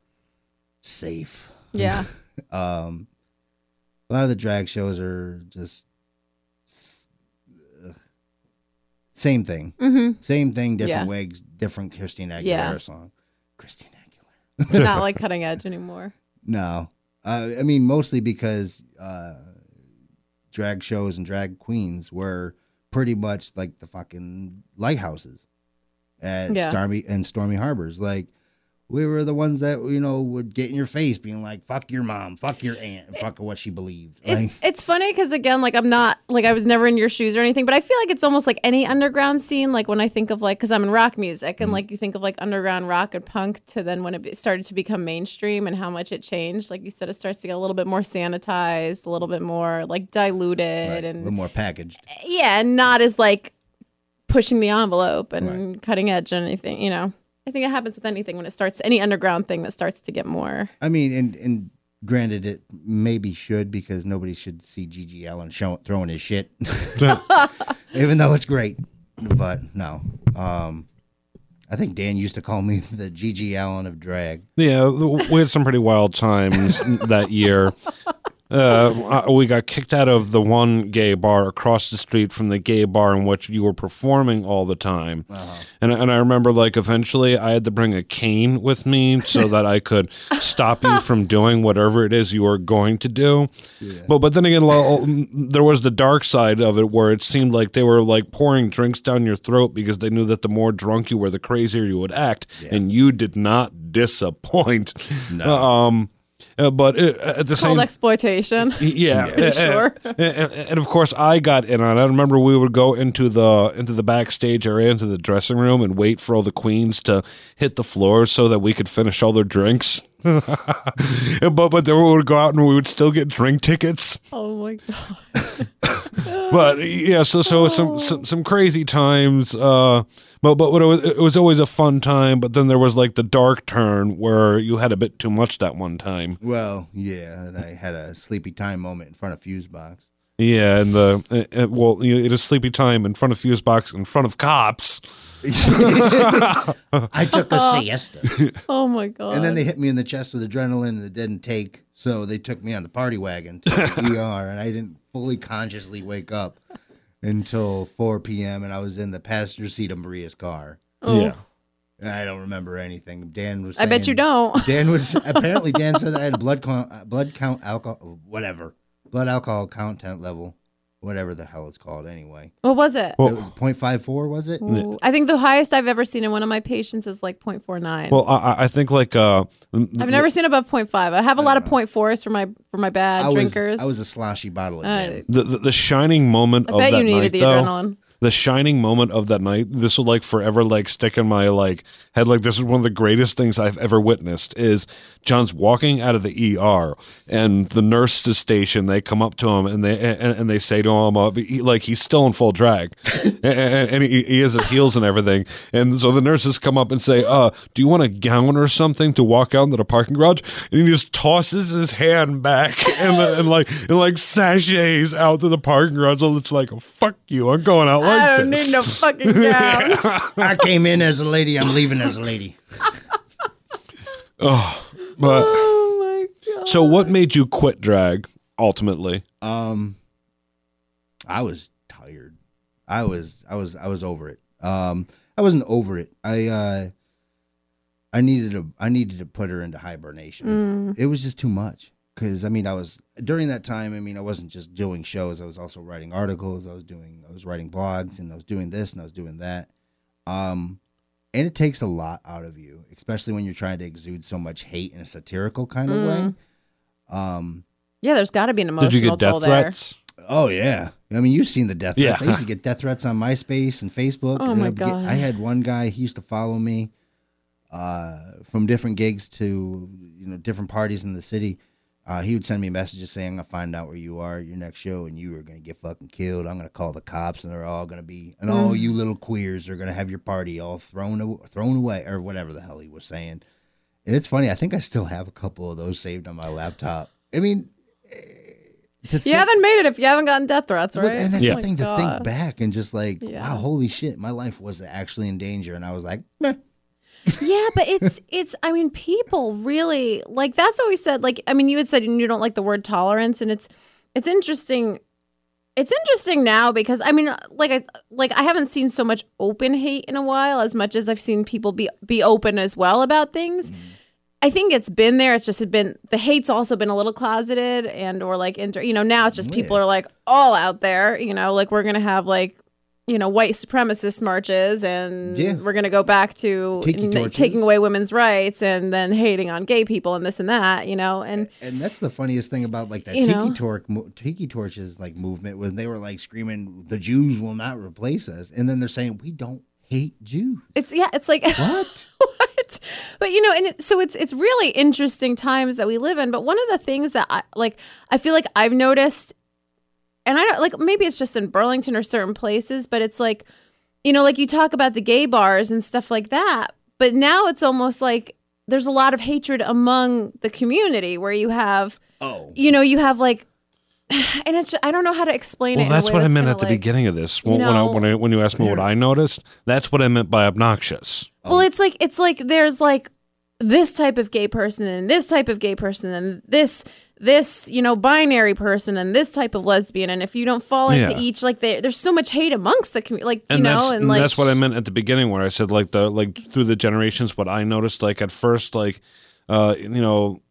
safe Yeah. um, a lot of the drag shows are just ugh. same thing, Mm-hmm. same thing, different Yeah. wigs, different Christina Aguilera Yeah. song. Christina Aguilera. It's Not like cutting edge anymore. No, uh, I mean mostly because uh, drag shows and drag queens were pretty much like the fucking lighthouses at Yeah. Stormy and Stormy Harbors. Like we were the ones that you know would get in your face, being like "fuck your mom, fuck your aunt, and fuck what she believed." Like, It's it's funny because again, like I'm not like I was never in your shoes or anything, but I feel like it's almost like any underground scene. Like when I think of like because I'm in rock music and mm-hmm. like you think of like underground rock and punk to then when it started to become mainstream and how much it changed. Like you said, it starts to get a little bit more sanitized, a little bit more like diluted, right, a and little more packaged. Eh, yeah, and not as like pushing the envelope and cutting edge and anything. You know, I think it happens with anything when it starts any underground thing that starts to get more. I mean, and and granted, it maybe should because nobody should see GG Allin show, throwing his shit, even though it's great. But no, um, I think Dan used to call me the GG Allin of drag. Yeah, we had some pretty wild times that year. Uh, we got kicked out of the one gay bar across the street from the gay bar in which you were performing all the time. And, and I remember, like, eventually I had to bring a cane with me so that I could stop you from doing whatever it is you were going to do. But, but then again, there was the dark side of it where it seemed like they were, like, pouring drinks down your throat because they knew that the more drunk you were, the crazier you would act. And you did not disappoint. Um, uh, but it, at the Called same exploitation. yeah, For sure. And, and- and of course, I got in on it. I remember we would go into the into the backstage area, into the dressing room, and wait for all the queens to hit the floor so that we could finish all their drinks. but but then we would go out and we would still get drink tickets. Oh my god. But yeah, so so some some, some crazy times. Uh, but but it was, it was always a fun time. But then there was like the dark turn where you had a bit too much that one time. Well, yeah, and I had a sleepy time moment in front of Fusebox. Yeah, and the uh, uh, well, you know, it is sleepy time in front of fuse box, in front of cops. I took a siesta. Oh my god. And then they hit me in the chest with adrenaline and it didn't take. So they took me on the party wagon to the ER and I didn't fully consciously wake up until 4 p.m. and I was in the passenger seat of Maria's car. Oh. Yeah. And I don't remember anything. Dan was I bet you don't. Dan was apparently Dan said that I had blood count, uh, blood count alcohol, whatever, blood alcohol content level, whatever the hell it's called. Anyway, What was it? Well- it was 0.54, was it? Ooh, I think the highest I've ever seen in one of my patients is like 0.49. Well, I, I- I think like uh, I've never seen above 0.5. I have a lot of 0.4s for my for my bad I was drinkers. I was a sloshy bottle of Uh, gin. the, the the shining moment I of bet that you needed night, the though. adrenaline. The shining moment of that night. This will like forever like stick in my like head. Like this is one of the greatest things I've ever witnessed. Is John's walking out of the ER and the nurses station. They come up to him and they and, and they say to him, uh, he, like he's still in full drag, and, and, and he, he has his heels and everything. And so the nurses come up and say, "Uh, do you want a gown or something to walk out into the parking garage?" And he just tosses his hand back and, and like and like sachets out to the parking garage. And it's like, "Fuck you! I'm going out like I don't this." need no fucking gown. I came in as a lady. I'm leaving as a lady. But oh my god. so, what made you quit drag ultimately? Um, I was tired. I was I was I was over it. Um, I wasn't over it. I uh, I needed to I needed to put her into hibernation. It was just too much. Cause I mean, I was during that time. I mean, I wasn't just doing shows. I was also writing articles. I was doing I was writing blogs, and I was doing this and I was doing that. Um, and it takes a lot out of you, especially when you're trying to exude so much hate in a satirical kind of way. Um, Yeah, there's got to be an emotional Did you get death there. threats? Oh yeah, I mean you've seen the death threats. Yeah. I used to get death threats on MySpace and Facebook. Oh, and my I'd get- God. I had one guy. He used to follow me uh, from different gigs to you know different parties in the city. Uh, he would send me messages saying, "I'm gonna find out where you are at your next show, and you are gonna get fucking killed. I'm gonna call the cops, and they're all gonna be, and all Mm. you little queers are gonna have your party all thrown thrown away, or whatever the hell he was saying." And it's funny. I think I still have a couple of those saved on my laptop. I mean, eh, You think- haven't made it if you haven't gotten death threats, but- right? and that's Yeah. the thing to God. think back and just like, Yeah. wow, holy shit, my life was actually in danger, and I was like, meh. Yeah, but it's it's. I mean, people really like. That's what we said. Like, I mean, you had said you don't like the word tolerance, and it's it's interesting. It's interesting now because I mean, like I like I haven't seen so much open hate in a while as much as I've seen people be be open as well about things. Mm-hmm. I think it's been there. It's just had been the hate's also been a little closeted and or like inter, you know now it's just people are like all out there. You know, like we're gonna have like you know white supremacist marches and Yeah. we're gonna go back to n- taking away women's rights and then hating on gay people and this and that. You know, and And that's the funniest thing about like that tiki know? torch, tiki torches like movement when they were like screaming, "The Jews will not replace us," and then they're saying, "We don't hate Jews." it's yeah, it's like What? what? But you know, and it, so it's it's really interesting times that we live in. But one of the things that I like, I feel like I've noticed, and I don't like maybe it's just in Burlington or certain places, but it's like, you know, like you talk about the gay bars and stuff like that. But now it's almost like there's a lot of hatred among the community where you have, oh, you know, you have like, and it's I don't know how to explain it. Well, in a that's way what I meant at the like- beginning of this. you When, when, I, when, I, when you asked me what I noticed, that's what I meant by obnoxious. Well, it's like it's like there's like this type of gay person and this type of gay person and this this you know binary person and this type of lesbian and if you don't fall into Yeah. each like they, there's so much hate amongst the community like you and know that's, and like that's what I meant at the beginning where I said like the like through the generations what I noticed like at first like uh you know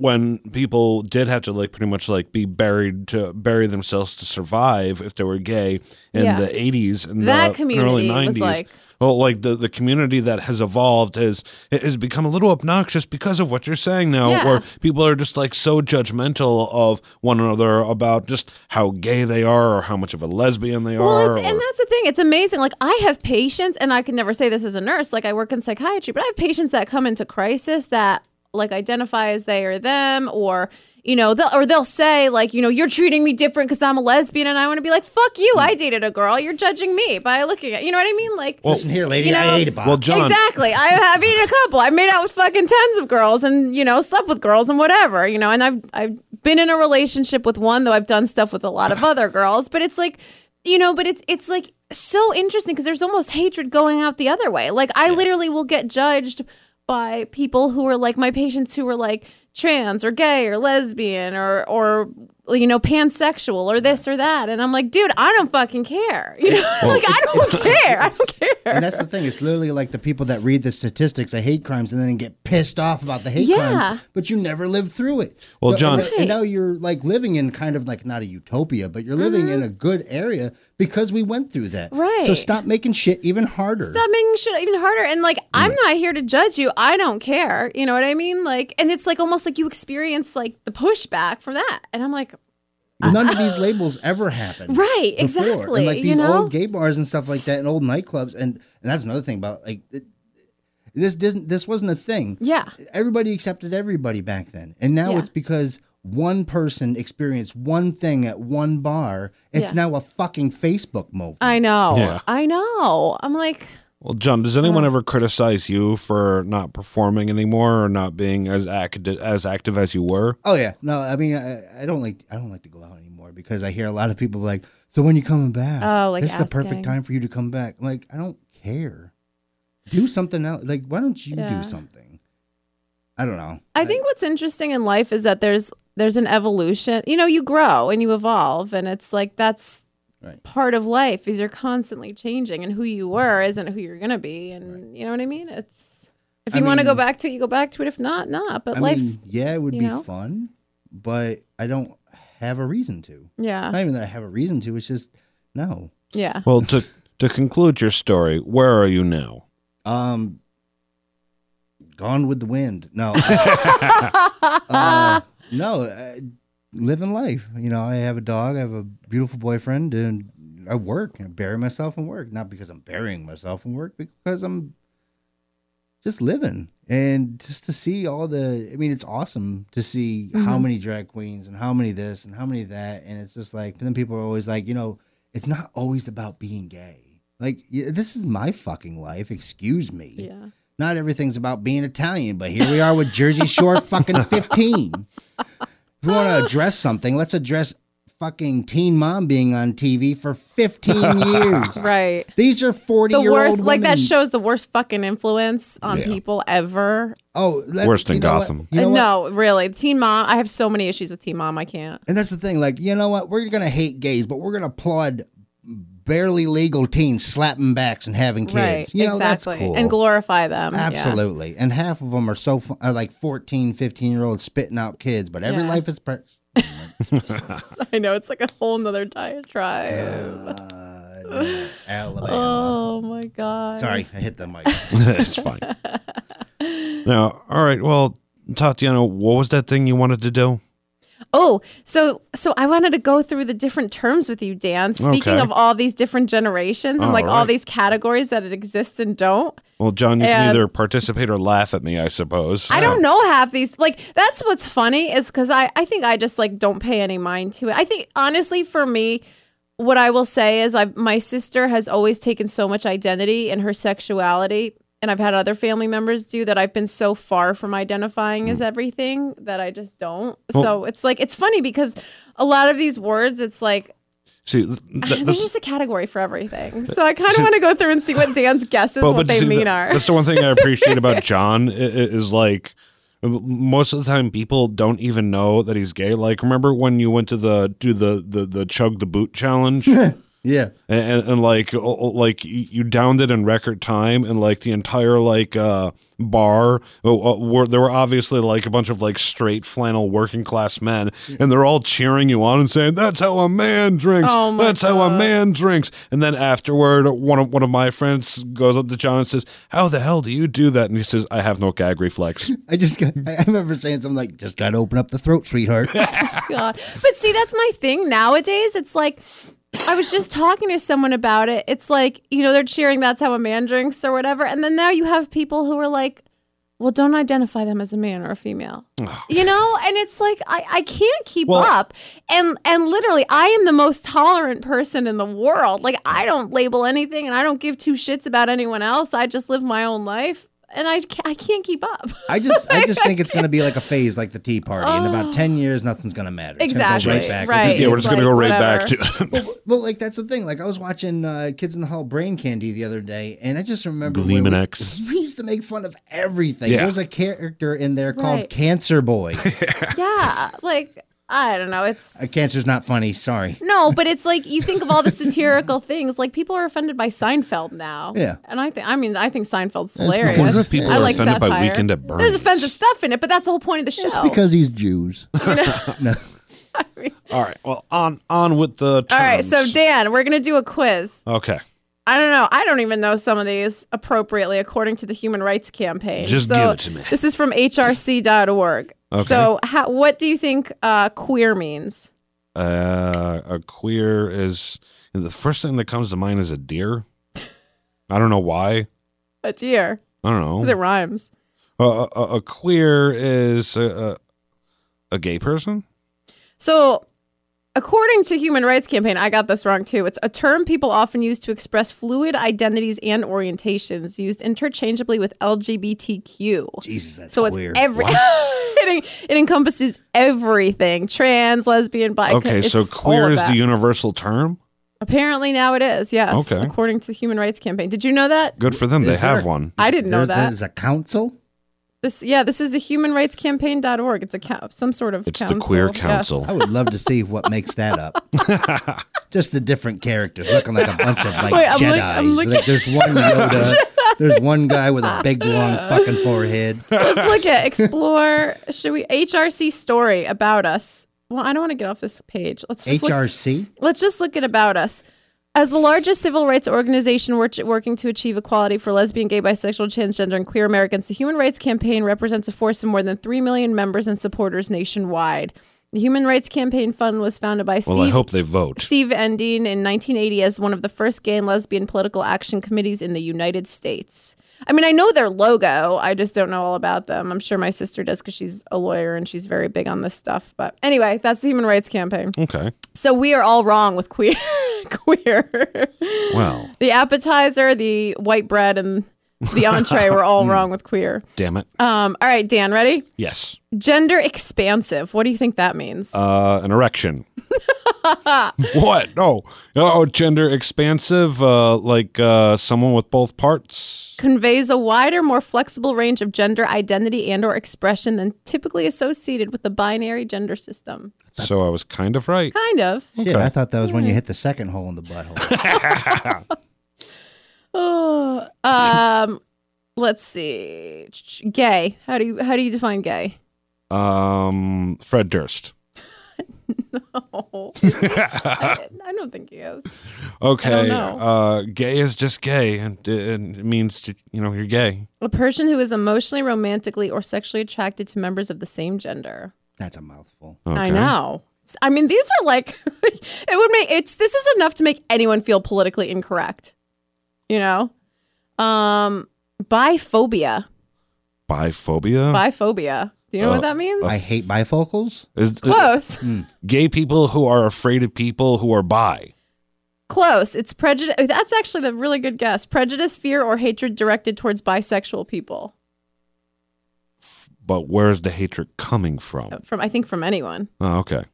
when people did have to like pretty much like be buried to bury themselves to survive if they were gay in Yeah. the 80s and That the community early was 90s like- well like the, the community that has evolved has has become a little obnoxious because of what you're saying now Yeah. where people are just like so judgmental of one another about just how gay they are or how much of a lesbian they well, are it's, and that's the thing. It's amazing. Like I have patients, and I can never say this as a nurse. Like I work in psychiatry, but I have patients that come into crisis that like identify as they or them, or you know, they'll, or they'll say like, you know, you're treating me different because I'm a lesbian, and I want to be like, fuck you, hmm. I dated a girl. You're judging me by looking at, you know what I mean? Like, Listen here, lady. you know- I ate a Bob. Well, John, Exactly. I have eaten a couple. I've made out with fucking tons of girls and, you know, slept with girls and whatever, you know, and I've I've been in a relationship with one, though I've done stuff with a lot of other girls. But it's like, you know, but it's it's like so interesting because there's almost hatred going out the other way. Like I literally will get judged by people who are like my patients who are like trans or gay or lesbian or or you know pansexual or this or that and i'm like dude i don't fucking care you know like i don't care i don't care and that's the thing. It's literally like the people that read the statistics of hate crimes and then get pissed off about the hate Yeah. crimes, but you never lived through it. Well, So- John- and, and now you're like living in kind of like not a utopia, but you're living in a good area because we went through that. Mm-hmm. Right. So stop making shit even harder. stop making shit even harder. And like, I'm not here to judge you. I don't care. You know what I mean? Like, and it's like almost like you experience like the pushback from that. And I'm like, None of these labels ever happened. Right, before. exactly, And like you these know? old gay bars and stuff like that, and old nightclubs, and and that's another thing about like it, this didn't this wasn't a thing. yeah, Everybody accepted everybody back then, and now Yeah. it's because one person experienced one thing at one bar. It's Yeah. now a fucking Facebook movement. I know. Yeah. I know. I'm like, Well, John, does anyone oh. ever criticize you for not performing anymore or not being as active as active as you were? Oh yeah, no, I mean I, I don't like I don't like to go out anymore because I hear a lot of people like, so when you coming back? Oh, like this is the perfect time for you to come back. I'm like I don't care. Do something else. Like why don't you Yeah. do something? I don't know. I think what's interesting in life is that there's there's an evolution. You know, you grow and you evolve, and it's like that's Right. part of life. Is you're constantly changing, and who you were isn't who you're gonna be, and you know what I mean. It's if you want to go back to it, you go back to it. If not, not. But I life, mean, yeah, it would be know? fun, but I don't have a reason to. yeah, Not even that I have a reason to. It's just no. yeah. Well, to to conclude your story, where are you now? Um, gone with the wind. No, uh, no, uh, living life. You know, I have a dog. I have a beautiful boyfriend, and I work. I bury myself in work, not because I'm burying myself in work, because I'm just living and just to see all the. I mean, it's awesome to see how mm-hmm. many drag queens and how many this and how many that, and it's just like. then people are always like, you know, it's not always about being gay. Like, this is my fucking life. Excuse me Yeah. not everything's about being Italian, but here we are with Jersey Shore fucking 15. If we want to address something, let's address fucking Teen Mom being on TV for 15 years. Right. These are 40 The year worst, old like that shows the worst fucking influence on Yeah. people ever. Oh, let- Worse than you know what? Gotham. You know Uh, what? no, really. Teen Mom. I have so many issues with Teen Mom. I can't. And that's the thing. Like, you know what? We're going to hate gays, but we're going to applaud barely legal teens slapping backs and having kids. Right. You know, exactly. that's cool. And glorify them. Yeah. Absolutely. And half of them are so fu- are like 14, 15 year olds spitting out kids, but every Yeah. life is. Pre- I know it's like a whole nother diatribe. Uh, Alabama. oh my god. Sorry, I hit the mic. it's fine. now, all right. Well, Tatiana, what was that thing you wanted to do? Oh, so so I wanted to go through the different terms with you, Dan. Speaking Okay. of all these different generations and All like all right. these categories that it exists and don't. Well, John, you can And- either participate or laugh at me, I suppose. I don't know half these. Like that's what's funny is because I I think I just like don't pay any mind to it. I think honestly for me, what I will say is I my sister has always taken so much identity in her sexuality. And I've had other family members do that. I've been so far from identifying as mm. everything that I just don't. Well- so it's like it's funny because a lot of these words, it's like See, th- th- there's just a category for everything. So I kind of want to go through and see what Dan's guesses well, what they see, mean th- are. That's the one thing I appreciate about John i- i- is like most of the time people don't even know that he's gay. Like, remember when you went to the do the the, the chug the boot challenge? yeah. and, and, and like o- o- like you you downed it in record time and like the entire like uh bar uh, were there were obviously like a bunch of like straight flannel working class men and they're all cheering you on and saying that's how a man drinks Oh my that's how a man drinks and then afterward one of one of my friends goes up to John and says how the hell do you do that and he says I have no gag reflex I just got, I I remember saying something like, just got to open up the throat, sweetheart. God. But see, that's my thing nowadays. It's like I was just talking to someone about it. It's like, you know, they're cheering that's how a man drinks or whatever. And then now you have people who are like, well, don't identify them as a man or a female. You know, and it's like I, I can't keep Well- up. And and literally I am the most tolerant person in the world. Like I don't label anything and I don't give two shits about anyone else. I just live my own life and I ca- I can't keep up. I just I just think it's going to be like a phase like the Tea Party. In about 10 years nothing's going to matter. It's gonna go Oh. Exactly. right back. Right. yeah, we're It's just gonna go like, right back to Well, well, like that's the thing. Like I was watching uh, Kids in the Hall Brain Candy the other day, and I just remember when Gleeman we, X. we used to make fun of everything. Yeah. There was a character in there called Right. Cancer Boy. yeah, like I don't know. It's uh, cancer's not funny. Sorry. No, but it's like you think of all the satirical things. Like people are offended by Seinfeld now. Yeah. and I think I mean I think Seinfeld's no hilarious. wonder if people I are like offended by satire. Weekend at There's offensive stuff in it, but that's the whole point of the show. It's because he's Jews. no. All right. Well, on on with the terms. all right, so Dan, we're gonna do a quiz. okay. I don't know. I don't even know some of these appropriately according to the Human Rights Campaign. Just So give it to me. This is from hrc.org. Okay. So, how, what do you think uh, queer means? Uh, a queer is the first thing that comes to mind is a deer. I don't know why. A deer, I don't know. because it rhymes. a, a, a queer is a, a, a gay person. So, according to Human Rights Campaign, I got this wrong too. It's a term people often use to express fluid identities and orientations, used interchangeably with LGBTQ. Jesus, that's So it's queer. every it, it encompasses everything: trans, lesbian, bi. Okay, it's so queer is the universal term. Apparently now it is. Yes, Okay. according to the Human Rights Campaign. Did you know that? Good for them. They Is have there- one. I didn't know that. There's a council. This yeah, this is the humanrightscampaign.org. It's a cow, some sort of It's council. the queer Yes. council. I would love to see what makes that up. Just the different characters looking like a bunch of like Wait, I'm look- Jedi's. I'm looking- Like, there's one Yoda. there's one guy with a big long fucking forehead. Let's look at explore. Should we HRC story about us? Well, I don't want to get off this page. Let's just look, HRC. let's just look at about us. As the largest civil rights organization wor- working to achieve equality for lesbian, gay, bisexual, transgender, and queer Americans, the Human Rights Campaign represents a force of more than 3 million members and supporters nationwide. The Human Rights Campaign Fund was founded by Steve Well, I hope they vote. Steve Endean in 1980 as one of the first gay and lesbian political action committees in the United States. I mean, I know their logo. I just don't know all about them. I'm sure my sister does because she's a lawyer and she's very big on this stuff. But anyway, that's the Human Rights Campaign. Okay. So we are all wrong with queer. queer. Well, the appetizer, the white bread, and the entree were all wrong with queer. damn it. Um, all right, Dan, ready? Yes. Gender expansive. What do you think that means? Uh, an erection. what? No. Oh, gender expansive. Uh, like uh, someone with both parts. conveys a wider, more flexible range of gender identity and or expression than typically associated with the binary gender system. So I was kind of right. Kind of. Shit, I thought that was when you hit the second hole in the butthole. Oh, um, let's see. Gay. How do you how do you define gay? Um, Fred Durst. no, I, I don't think he is. Okay. know. Uh, gay is just gay, and, and it means to, you know you're gay. A person who is emotionally, romantically, or sexually attracted to members of the same gender. That's a mouthful. Okay. I know. I mean, these are like it would make it's this is enough to make anyone feel politically incorrect. You know? Um biphobia. Biphobia Biphobia. Do you know Uh, what that means? I hate bifocals. is Close. gay people who are afraid of people who are bi. Close. It's prejudice. That's actually the really good guess. Prejudice, fear, or hatred directed towards bisexual people. But where's the hatred coming from? From I think from anyone. Oh, okay.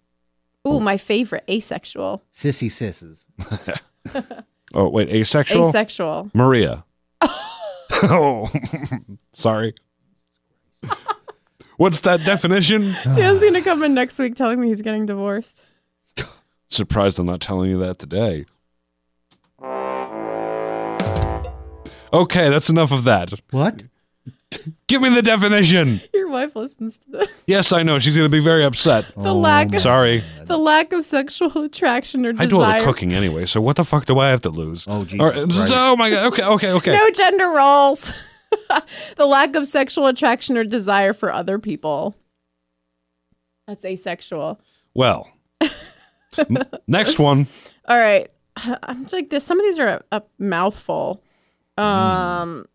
Ooh, my favorite, asexual. Sissy sisses. Oh, wait, asexual? Asexual. Maria. oh, sorry. What's that definition? Dan's gonna come in next week telling me he's getting divorced. Surprised I'm not telling you that today. Okay, that's enough of that. What? Give me the definition. Your wife listens to this. Yes, I know. She's going to be very upset. The lack of Sorry. the lack of sexual attraction or desire. I do all the desire. cooking anyway, so what the fuck do I have to lose? Oh, Jesus All right, Christ. Oh, my God. Okay, okay, okay. No gender roles. the lack of sexual attraction or desire for other people. That's asexual. Well, n- next one. All right. I'm like this. Some of these are a, a mouthful. Um,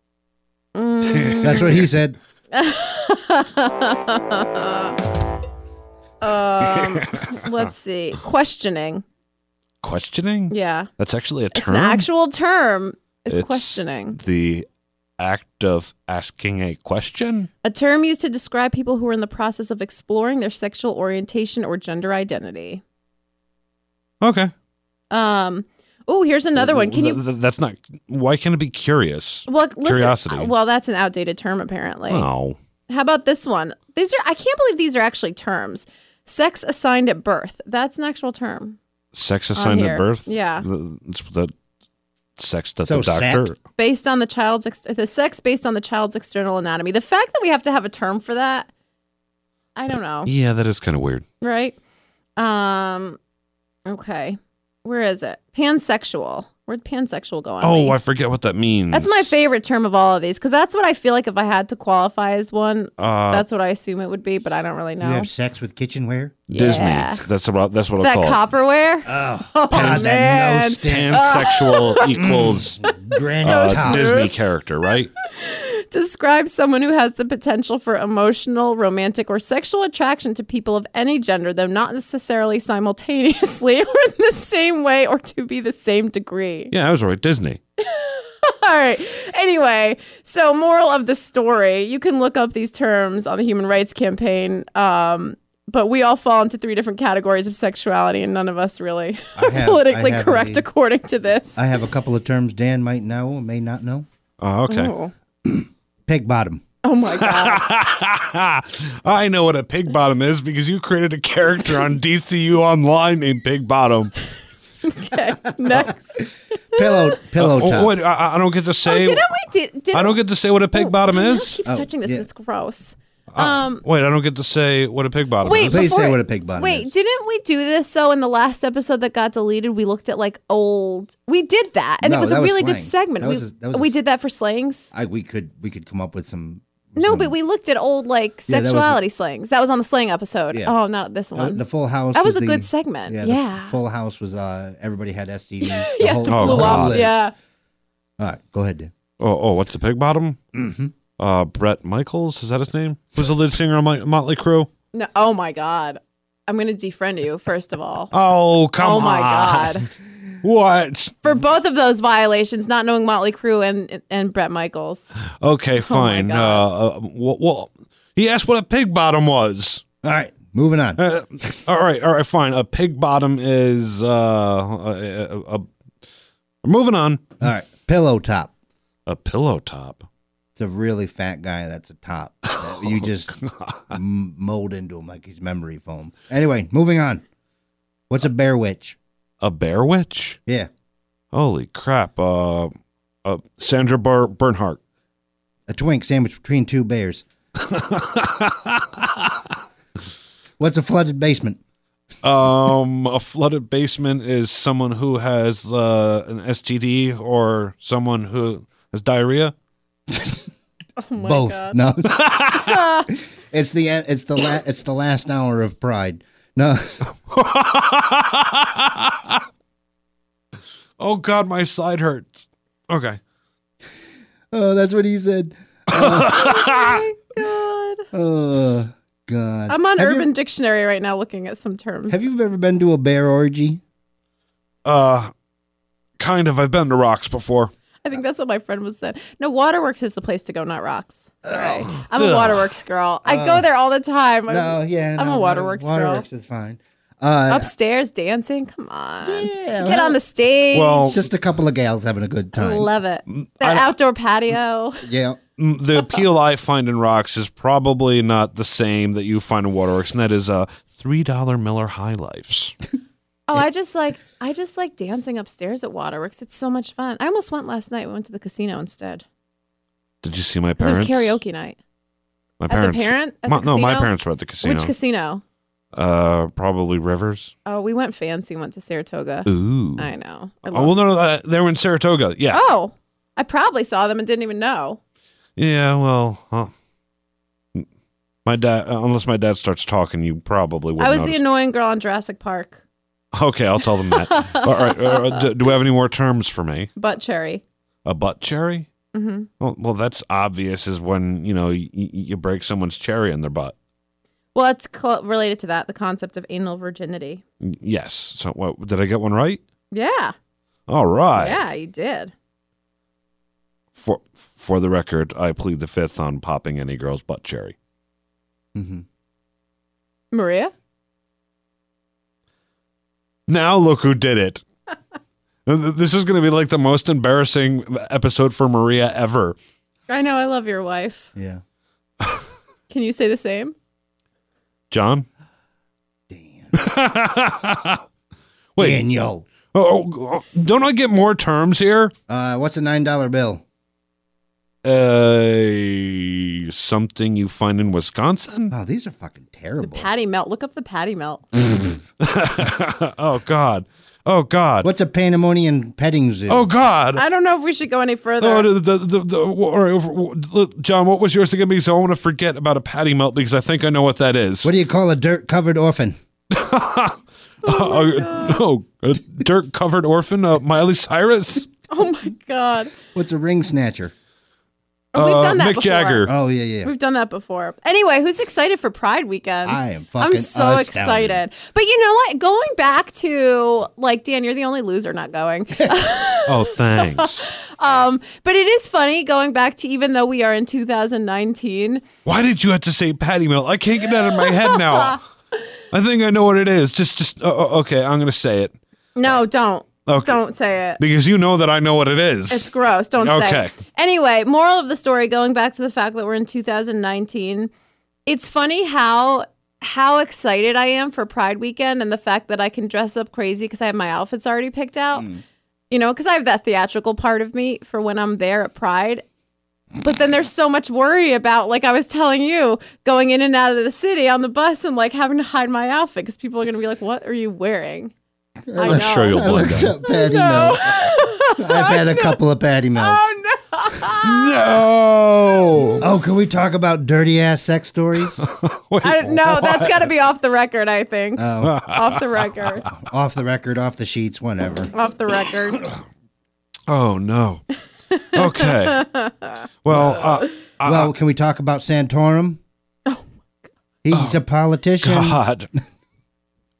That's what he said. um, let's see. Questioning. Questioning? Yeah. That's actually a It's term. an actual term. Is It's questioning. The act of asking a question. A term used to describe people who are in the process of exploring their sexual orientation or gender identity. Okay. Um. Oh, here's another one. Can you? that's not. Why can't it be curious? Well, listen, Curiosity. uh, Well, that's an outdated term apparently. Oh. How about this one? These are. I can't believe these are actually terms. Sex assigned at birth. That's an actual term. Sex assigned at birth? Yeah. The, it's sex that So the doctor. set? based on the child's ex- the sex based on the child's external anatomy. The fact that we have to have a term for that, I don't know, Yeah, that is kind of weird. right? Um, okay, where is it? Pansexual. Where'd pansexual go on? Oh, me? I forget what that means. that's my favorite term of all of these because that's what I feel like if I had to qualify as one, Uh, that's what I assume it would be, but I don't really You know. have sex with kitchenware? Disney. Yeah. That's about. That's what I that call it. copperware. Oh, Oh, God, that man. nose. Pansexual equals Granny uh, top. Disney character, right? describes someone who has the potential for emotional, romantic, or sexual attraction to people of any gender, though not necessarily simultaneously or in the same way or to be the same degree. Yeah, I was right. Disney. All right. Anyway, so moral of the story you can look up these terms on the Human Rights Campaign. Um, but we all fall into three different categories of sexuality, and none of us really are have- politically correct a- according to this. I have a couple of terms Dan might know, may not know. Oh, okay. oh. Pig bottom. Oh my God. I know what a pig bottom is because you created a character on DCU Online named Pig Bottom. okay. Next. Pillow pillow Oh, top. wait, I, I don't get to Oh, say. didn't we? Did, didn't I don't get to say what a pig Oh, bottom my mouth is. keeps Oh, touching this. yeah. It's gross. Uh, Um, wait, I don't get to say what a pig bottom wait, is. Please say what a pig bottom wait, is. didn't we do this though in the last episode that got deleted? We looked at like old. We did that, and it was that a was really good segment. That we was a- that was we s- did that for slangs. I we could we could come up with some. No, some- but we looked at old like Yeah, that sexuality slangs. That was on the slang episode. Yeah. Oh, not this uh, one. the Full House. that was a the- good segment. Yeah, Yeah. the Full House was uh everybody had STDs. The yeah, whole, the Oh, whole off. list. Yeah. All right, go ahead, Dan. Oh, oh, what's a pig bottom? Mm-hmm. Uh, Bret Michaels is that his name? Who's the lead singer on my, Motley Crue? No, oh my god. I'm gonna defriend you first of all. Oh, come on. oh on! my god. What? For both of those violations, not knowing Motley Crue and and Bret Michaels. Okay, fine. uh, uh, well, well, he asked what a pig bottom was. All right, moving on. Uh, all right, all right, fine. A pig bottom is uh, a, a, a, moving on. All right, pillow top. A pillow top. It's a really fat guy that's a top. that you just m- mold into him like he's memory foam. Anyway, moving on. What's a bear witch? A bear witch. Yeah, Holy crap! Uh, uh Sandra Bar- Bernhard. a twink sandwiched between two bears. What's a flooded basement? Um, a flooded basement is someone who has uh, an STD or someone who has diarrhea. Oh my Both. god. No. it's the it's the la- it's the last hour of pride. No. Oh God, my side hurts. Okay. Oh, that's what he said. Oh my god. Oh God. I'm on Have you- Urban Dictionary right now looking at some terms. have you ever been to a bear orgy? Uh, kind of. I've been to rocks before. I think that's what my friend was saying. No, Waterworks is the place to go, not Rocks. Sorry. I'm a Waterworks girl. I go there all the time. I'm No, yeah. I'm no, a Waterworks girl. Waterworks is fine. Uh, upstairs dancing. Come on. yeah, Get well, on the stage. Well, just a couple of gals having a good I time. love it. That outdoor patio. yeah. Mm, the appeal I find in rocks is probably not the same that you find in Waterworks, and that is uh three dollar Miller High Lifes. Oh, I just like I just like dancing upstairs at Waterworks. It's so much fun. I almost went last night. We went to the casino instead. Did you see my 'Cause parents? It was karaoke night. My At the parents. parent- at My- the no, my casino? parents were at the casino. Which casino? uh, probably Rivers. Oh, we went fancy. Went to Saratoga. Ooh. I know. I Oh, well, lost- no, no, uh, they were in Saratoga. Yeah. Oh, I probably saw them and didn't even know. Yeah. Well, huh. My dad, uh, unless my dad starts talking, you probably would. I was the annoying girl on Jurassic Park. Okay, I'll tell them that. All right. Uh, do, do we have any more terms for me? Butt cherry. A butt cherry? Mm-hmm. Well, well, that's obvious. Is when you know y- y- you break someone's cherry in their butt. Well, it's co- related to that, the concept of anal virginity. Yes. So, what did I get one right? Yeah. All right. Yeah, you did. For for the record, I plead the fifth on popping any girl's butt cherry. hmm Maria? Now look who did it. this is going to be like the most embarrassing episode for Maria ever. I know, I love your wife. Yeah. Can you say the same? John. Dan. Wait. Daniel. Oh, oh, don't I get more terms here? Uh, what's a nine dollar bill? Uh, something you find in Wisconsin? Oh, these are fucking terrible. Patty melt. Look up the patty melt. oh God. Oh God. What's a pandemonium petting zoo? Oh God. I don't know if we should go any further. Oh, the, the, the, the, all right, John, what was yours again? Because I want to forget about a patty melt because I think I know what that is. What do you call a dirt covered orphan? oh, oh, a dirt covered orphan, uh, Miley Cyrus, oh my god. What's a ring snatcher? Oh, we've Uh, done that Mick before. Jagger. Oh yeah, yeah. We've done that before. Anyway, who's excited for Pride weekend? I am I'm so astounded. excited. But you know what? Going back to like Dan, you're the only loser not going. Oh, thanks. um, but it is funny going back to even though we are in 2019. Why did you have to say patty melt? I can't get that of my head now. I think I know what it is. Just, just uh, uh, okay. I'm gonna say it No, don't. Okay. Don't say it. because you know that I know what it is. It's gross. Don't say. Okay. it. Anyway, moral of the story going back to the fact that we're in 2019. It's funny how how excited I am for Pride weekend and the fact that I can dress up crazy because I have my outfits already picked out. Mm. You know, because I have that theatrical part of me for when I'm there at Pride. But then there's so much worry about, like I was telling you, going in and out of the city on the bus and like having to hide my outfit because people are going to be like, "What are you wearing?" I I'm know. sure you'll I blend looked in. up patty No. melt. I've had a couple of patty melts. Oh No. Oh, can we talk about dirty ass sex stories? Wait, I, no, that's got to be off the record. I think Oh, off the record. off the record, off the sheets, whatever. Off the record. Oh no. Okay. Well, uh, well, can we talk about Santorum? Oh, He's a politician, God.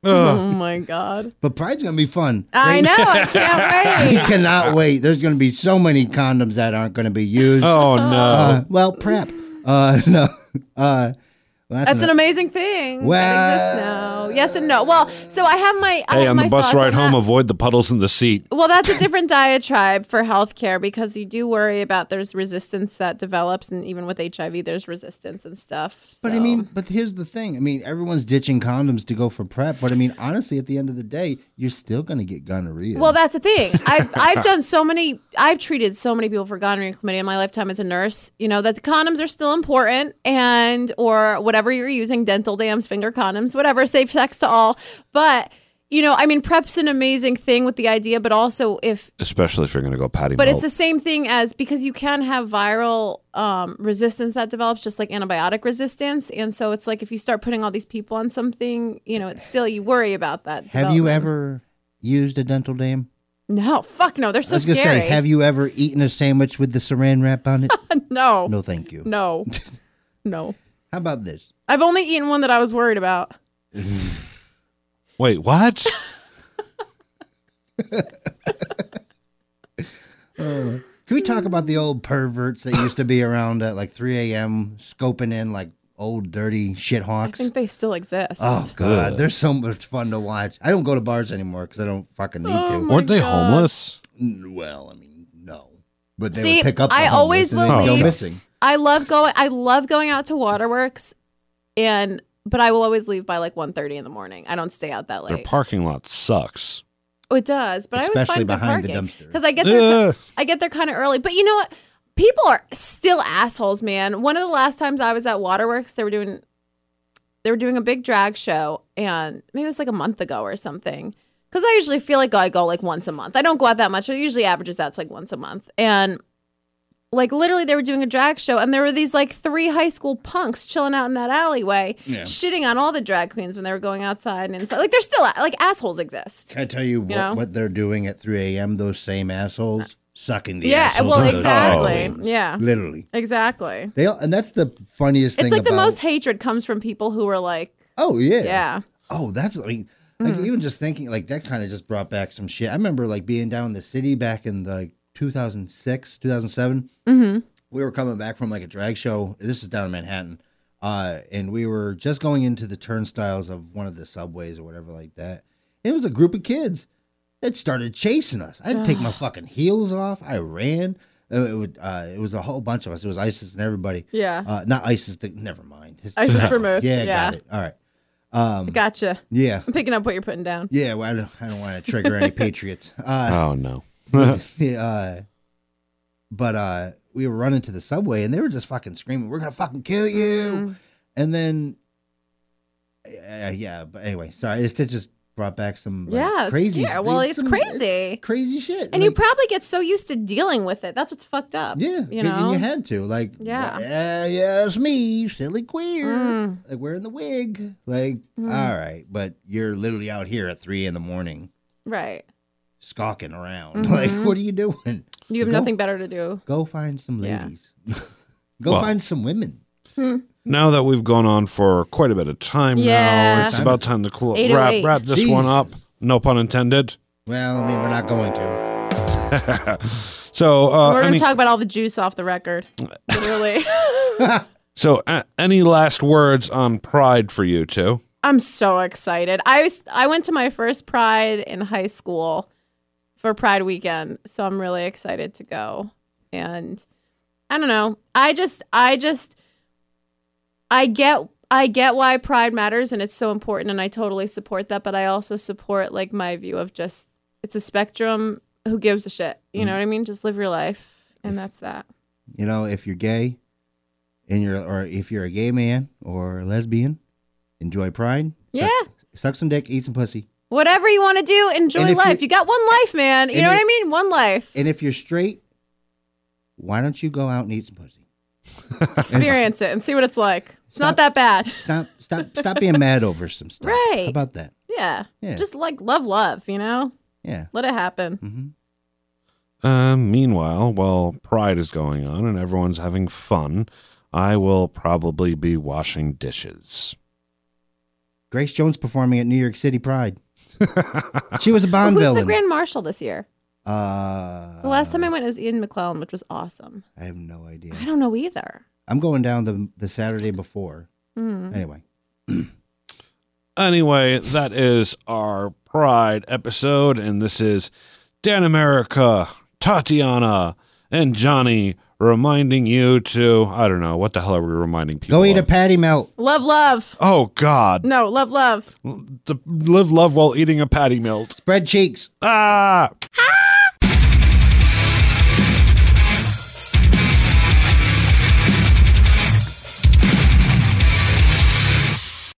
Oh my god! but Pride's gonna be fun. I know. I can't We wait. cannot wait. There's gonna be so many condoms that aren't gonna be used. Oh no. Uh, well, PrEP. Uh, no. Uh, well, That's an enough. amazing thing that exists now. Yes and no. Well, so I have my. I hey, have on my the bus ride home, avoid the puddles in the seat. Well, that's a different diatribe for healthcare because you do worry about there's resistance that develops, and even with HIV, there's resistance and stuff. But I mean, but here's the thing. I mean, everyone's ditching condoms to go for PrEP. But I mean, honestly, at the end of the day, you're still gonna get gonorrhea. Well, that's the thing. I've I've done so many. I've treated so many people for gonorrhea and chlamydia in my lifetime as a nurse. You know that the condoms are still important, and or whatever you're using, dental dams, finger condoms, whatever, safe sex to all. But you know, I mean, PrEP's an amazing thing with the idea, but also if Especially if you're going to go patty but melt. it's the same thing as because you can have viral um, resistance that develops just like antibiotic resistance and so it's like if you start putting all these people on something you know it's still you worry about that have you ever used a dental dam? no fuck no they're so I was gonna scary say, have you ever eaten a sandwich with the saran wrap on it? no no, thank you. no no How about this? i've only eaten one that i was worried about Wait, what? Uh, can we talk about the old perverts that used to be around at like 3 a.m. scoping in like old dirty shit i think they still exist Oh god, they're so much fun to watch. I don't go to bars anymore because I don't fucking need Oh, to. my Weren't they God. homeless? N- Well, I mean, no, but they See, would pick up. The I always homeless and they'd go believe- missing. i love going i love going out to waterworks and but i will always leave by like 1.30 in the morning i don't stay out that Their late parking lot sucks. Oh, it does, but I always Especially find good behind the parking dumpster. because I get there. Ugh. I get there kind of early. But you know what? People are still assholes, man. One of the last times I was at Waterworks, they were doing they were doing a big drag show, and maybe it was like a month ago or something. Because I usually feel like I go like once a month. I don't go out that much. It usually averages out to like once a month, and like literally they were doing a drag show, and there were these like three high school punks chilling out in that alleyway, Yeah. shitting on all the drag queens when they were going outside and inside. Like they're still like assholes exist. Can I tell you, what, know? what they're doing at 3 a.m.? Those same assholes sucking the Yeah, well, exactly. Yeah. literally. Exactly. They all, and that's the funniest thing. It's like the most hatred comes from people who are like, Oh yeah. yeah. Oh, that's I mean, like Mm. even just thinking like that kind of just brought back some shit. I remember like being down in the city back in the 2006, 2007. Mm-hmm. We were coming back from like a drag show. This is down in Manhattan. Uh, and we were just going into the turnstiles of one of the subways or whatever like that. It was a group of kids that started chasing us. I had to take my fucking heels off. I ran. Uh, It, would, uh, it was a whole bunch of us. It was ISIS and everybody. Yeah. Uh, not ISIS. The, never mind. His- ISIS Vermouth, Yeah, yeah. got it. All right. Um, Gotcha. yeah. I'm picking up what you're putting down. Yeah, well, I don't, I don't want to trigger any patriots. Uh, Oh no. yeah, uh, but uh, we were running to the subway and they were just fucking screaming, "We're gonna fucking kill you!" Mm. And then, uh, yeah. But anyway, sorry, it, it just brought back some like, Yeah, it's crazy. scary. Well, like, it's some- crazy. crazy shit. And you probably get so used to dealing with it. That's what's fucked up. yeah, You know? and you had to like, Yeah. yeah, yeah, it's me, silly queer, Mm. like wearing the wig, like, mm. all right, but you're literally out here at three in the morning. Right. skulking around. Like, mm-hmm. what are you doing? You have Go- nothing better to do. Go find some Yeah. ladies. Go Well- find some women. Hmm. Now that we've gone on for quite a bit of time now, Yeah. it's about time to cl- Eight oh wrap wrap this one up. No pun intended. Well, I mean, we're not going to. So, uh, We're going any, to talk about all the juice off the record. Literally. so uh, any last words on Pride for you two? I'm so excited. I was, I went to my first Pride in high school for Pride weekend, so I'm really excited to go. And I don't know. I just I just I get I get why Pride matters and it's so important and I totally support that, but I also support like my view of just it's a spectrum. Who gives a shit? You mm. know what I mean? Just live your life and that's that. You know, if you're gay, and you're, or if you're a gay man or a lesbian, enjoy Pride. Yeah. Suck, suck some dick, eat some pussy. Whatever you want to do, enjoy life. you- got one life, man. You know what I mean? One life. And if you're straight, why don't you go out and eat some pussy? Experience it and see what it's like. It's not that bad. Stop, stop, stop being mad over some stuff. Right. How about that? Yeah. Yeah. Just like love, love, you know? Yeah. Let it happen. Mm-hmm. Uh, meanwhile, while Pride is going on and everyone's having fun, I will probably be washing dishes. Grace Jones performing at New York City Pride. she was a Bond Who's the. Grand Marshal this year? uh, The last time I went was Ian McKellen, which was awesome. I have no idea. I don't know either. I'm going down the the Saturday before. Hmm. Anyway, Anyway, that is our Pride episode, and this is Dan America, Tatiana, and Johnny reminding you to, I don't know, what the hell are we reminding people? go eat a patty melt. Love, love. Oh, God. No, love, love. To live love while eating a patty melt. Spread cheeks. Ah!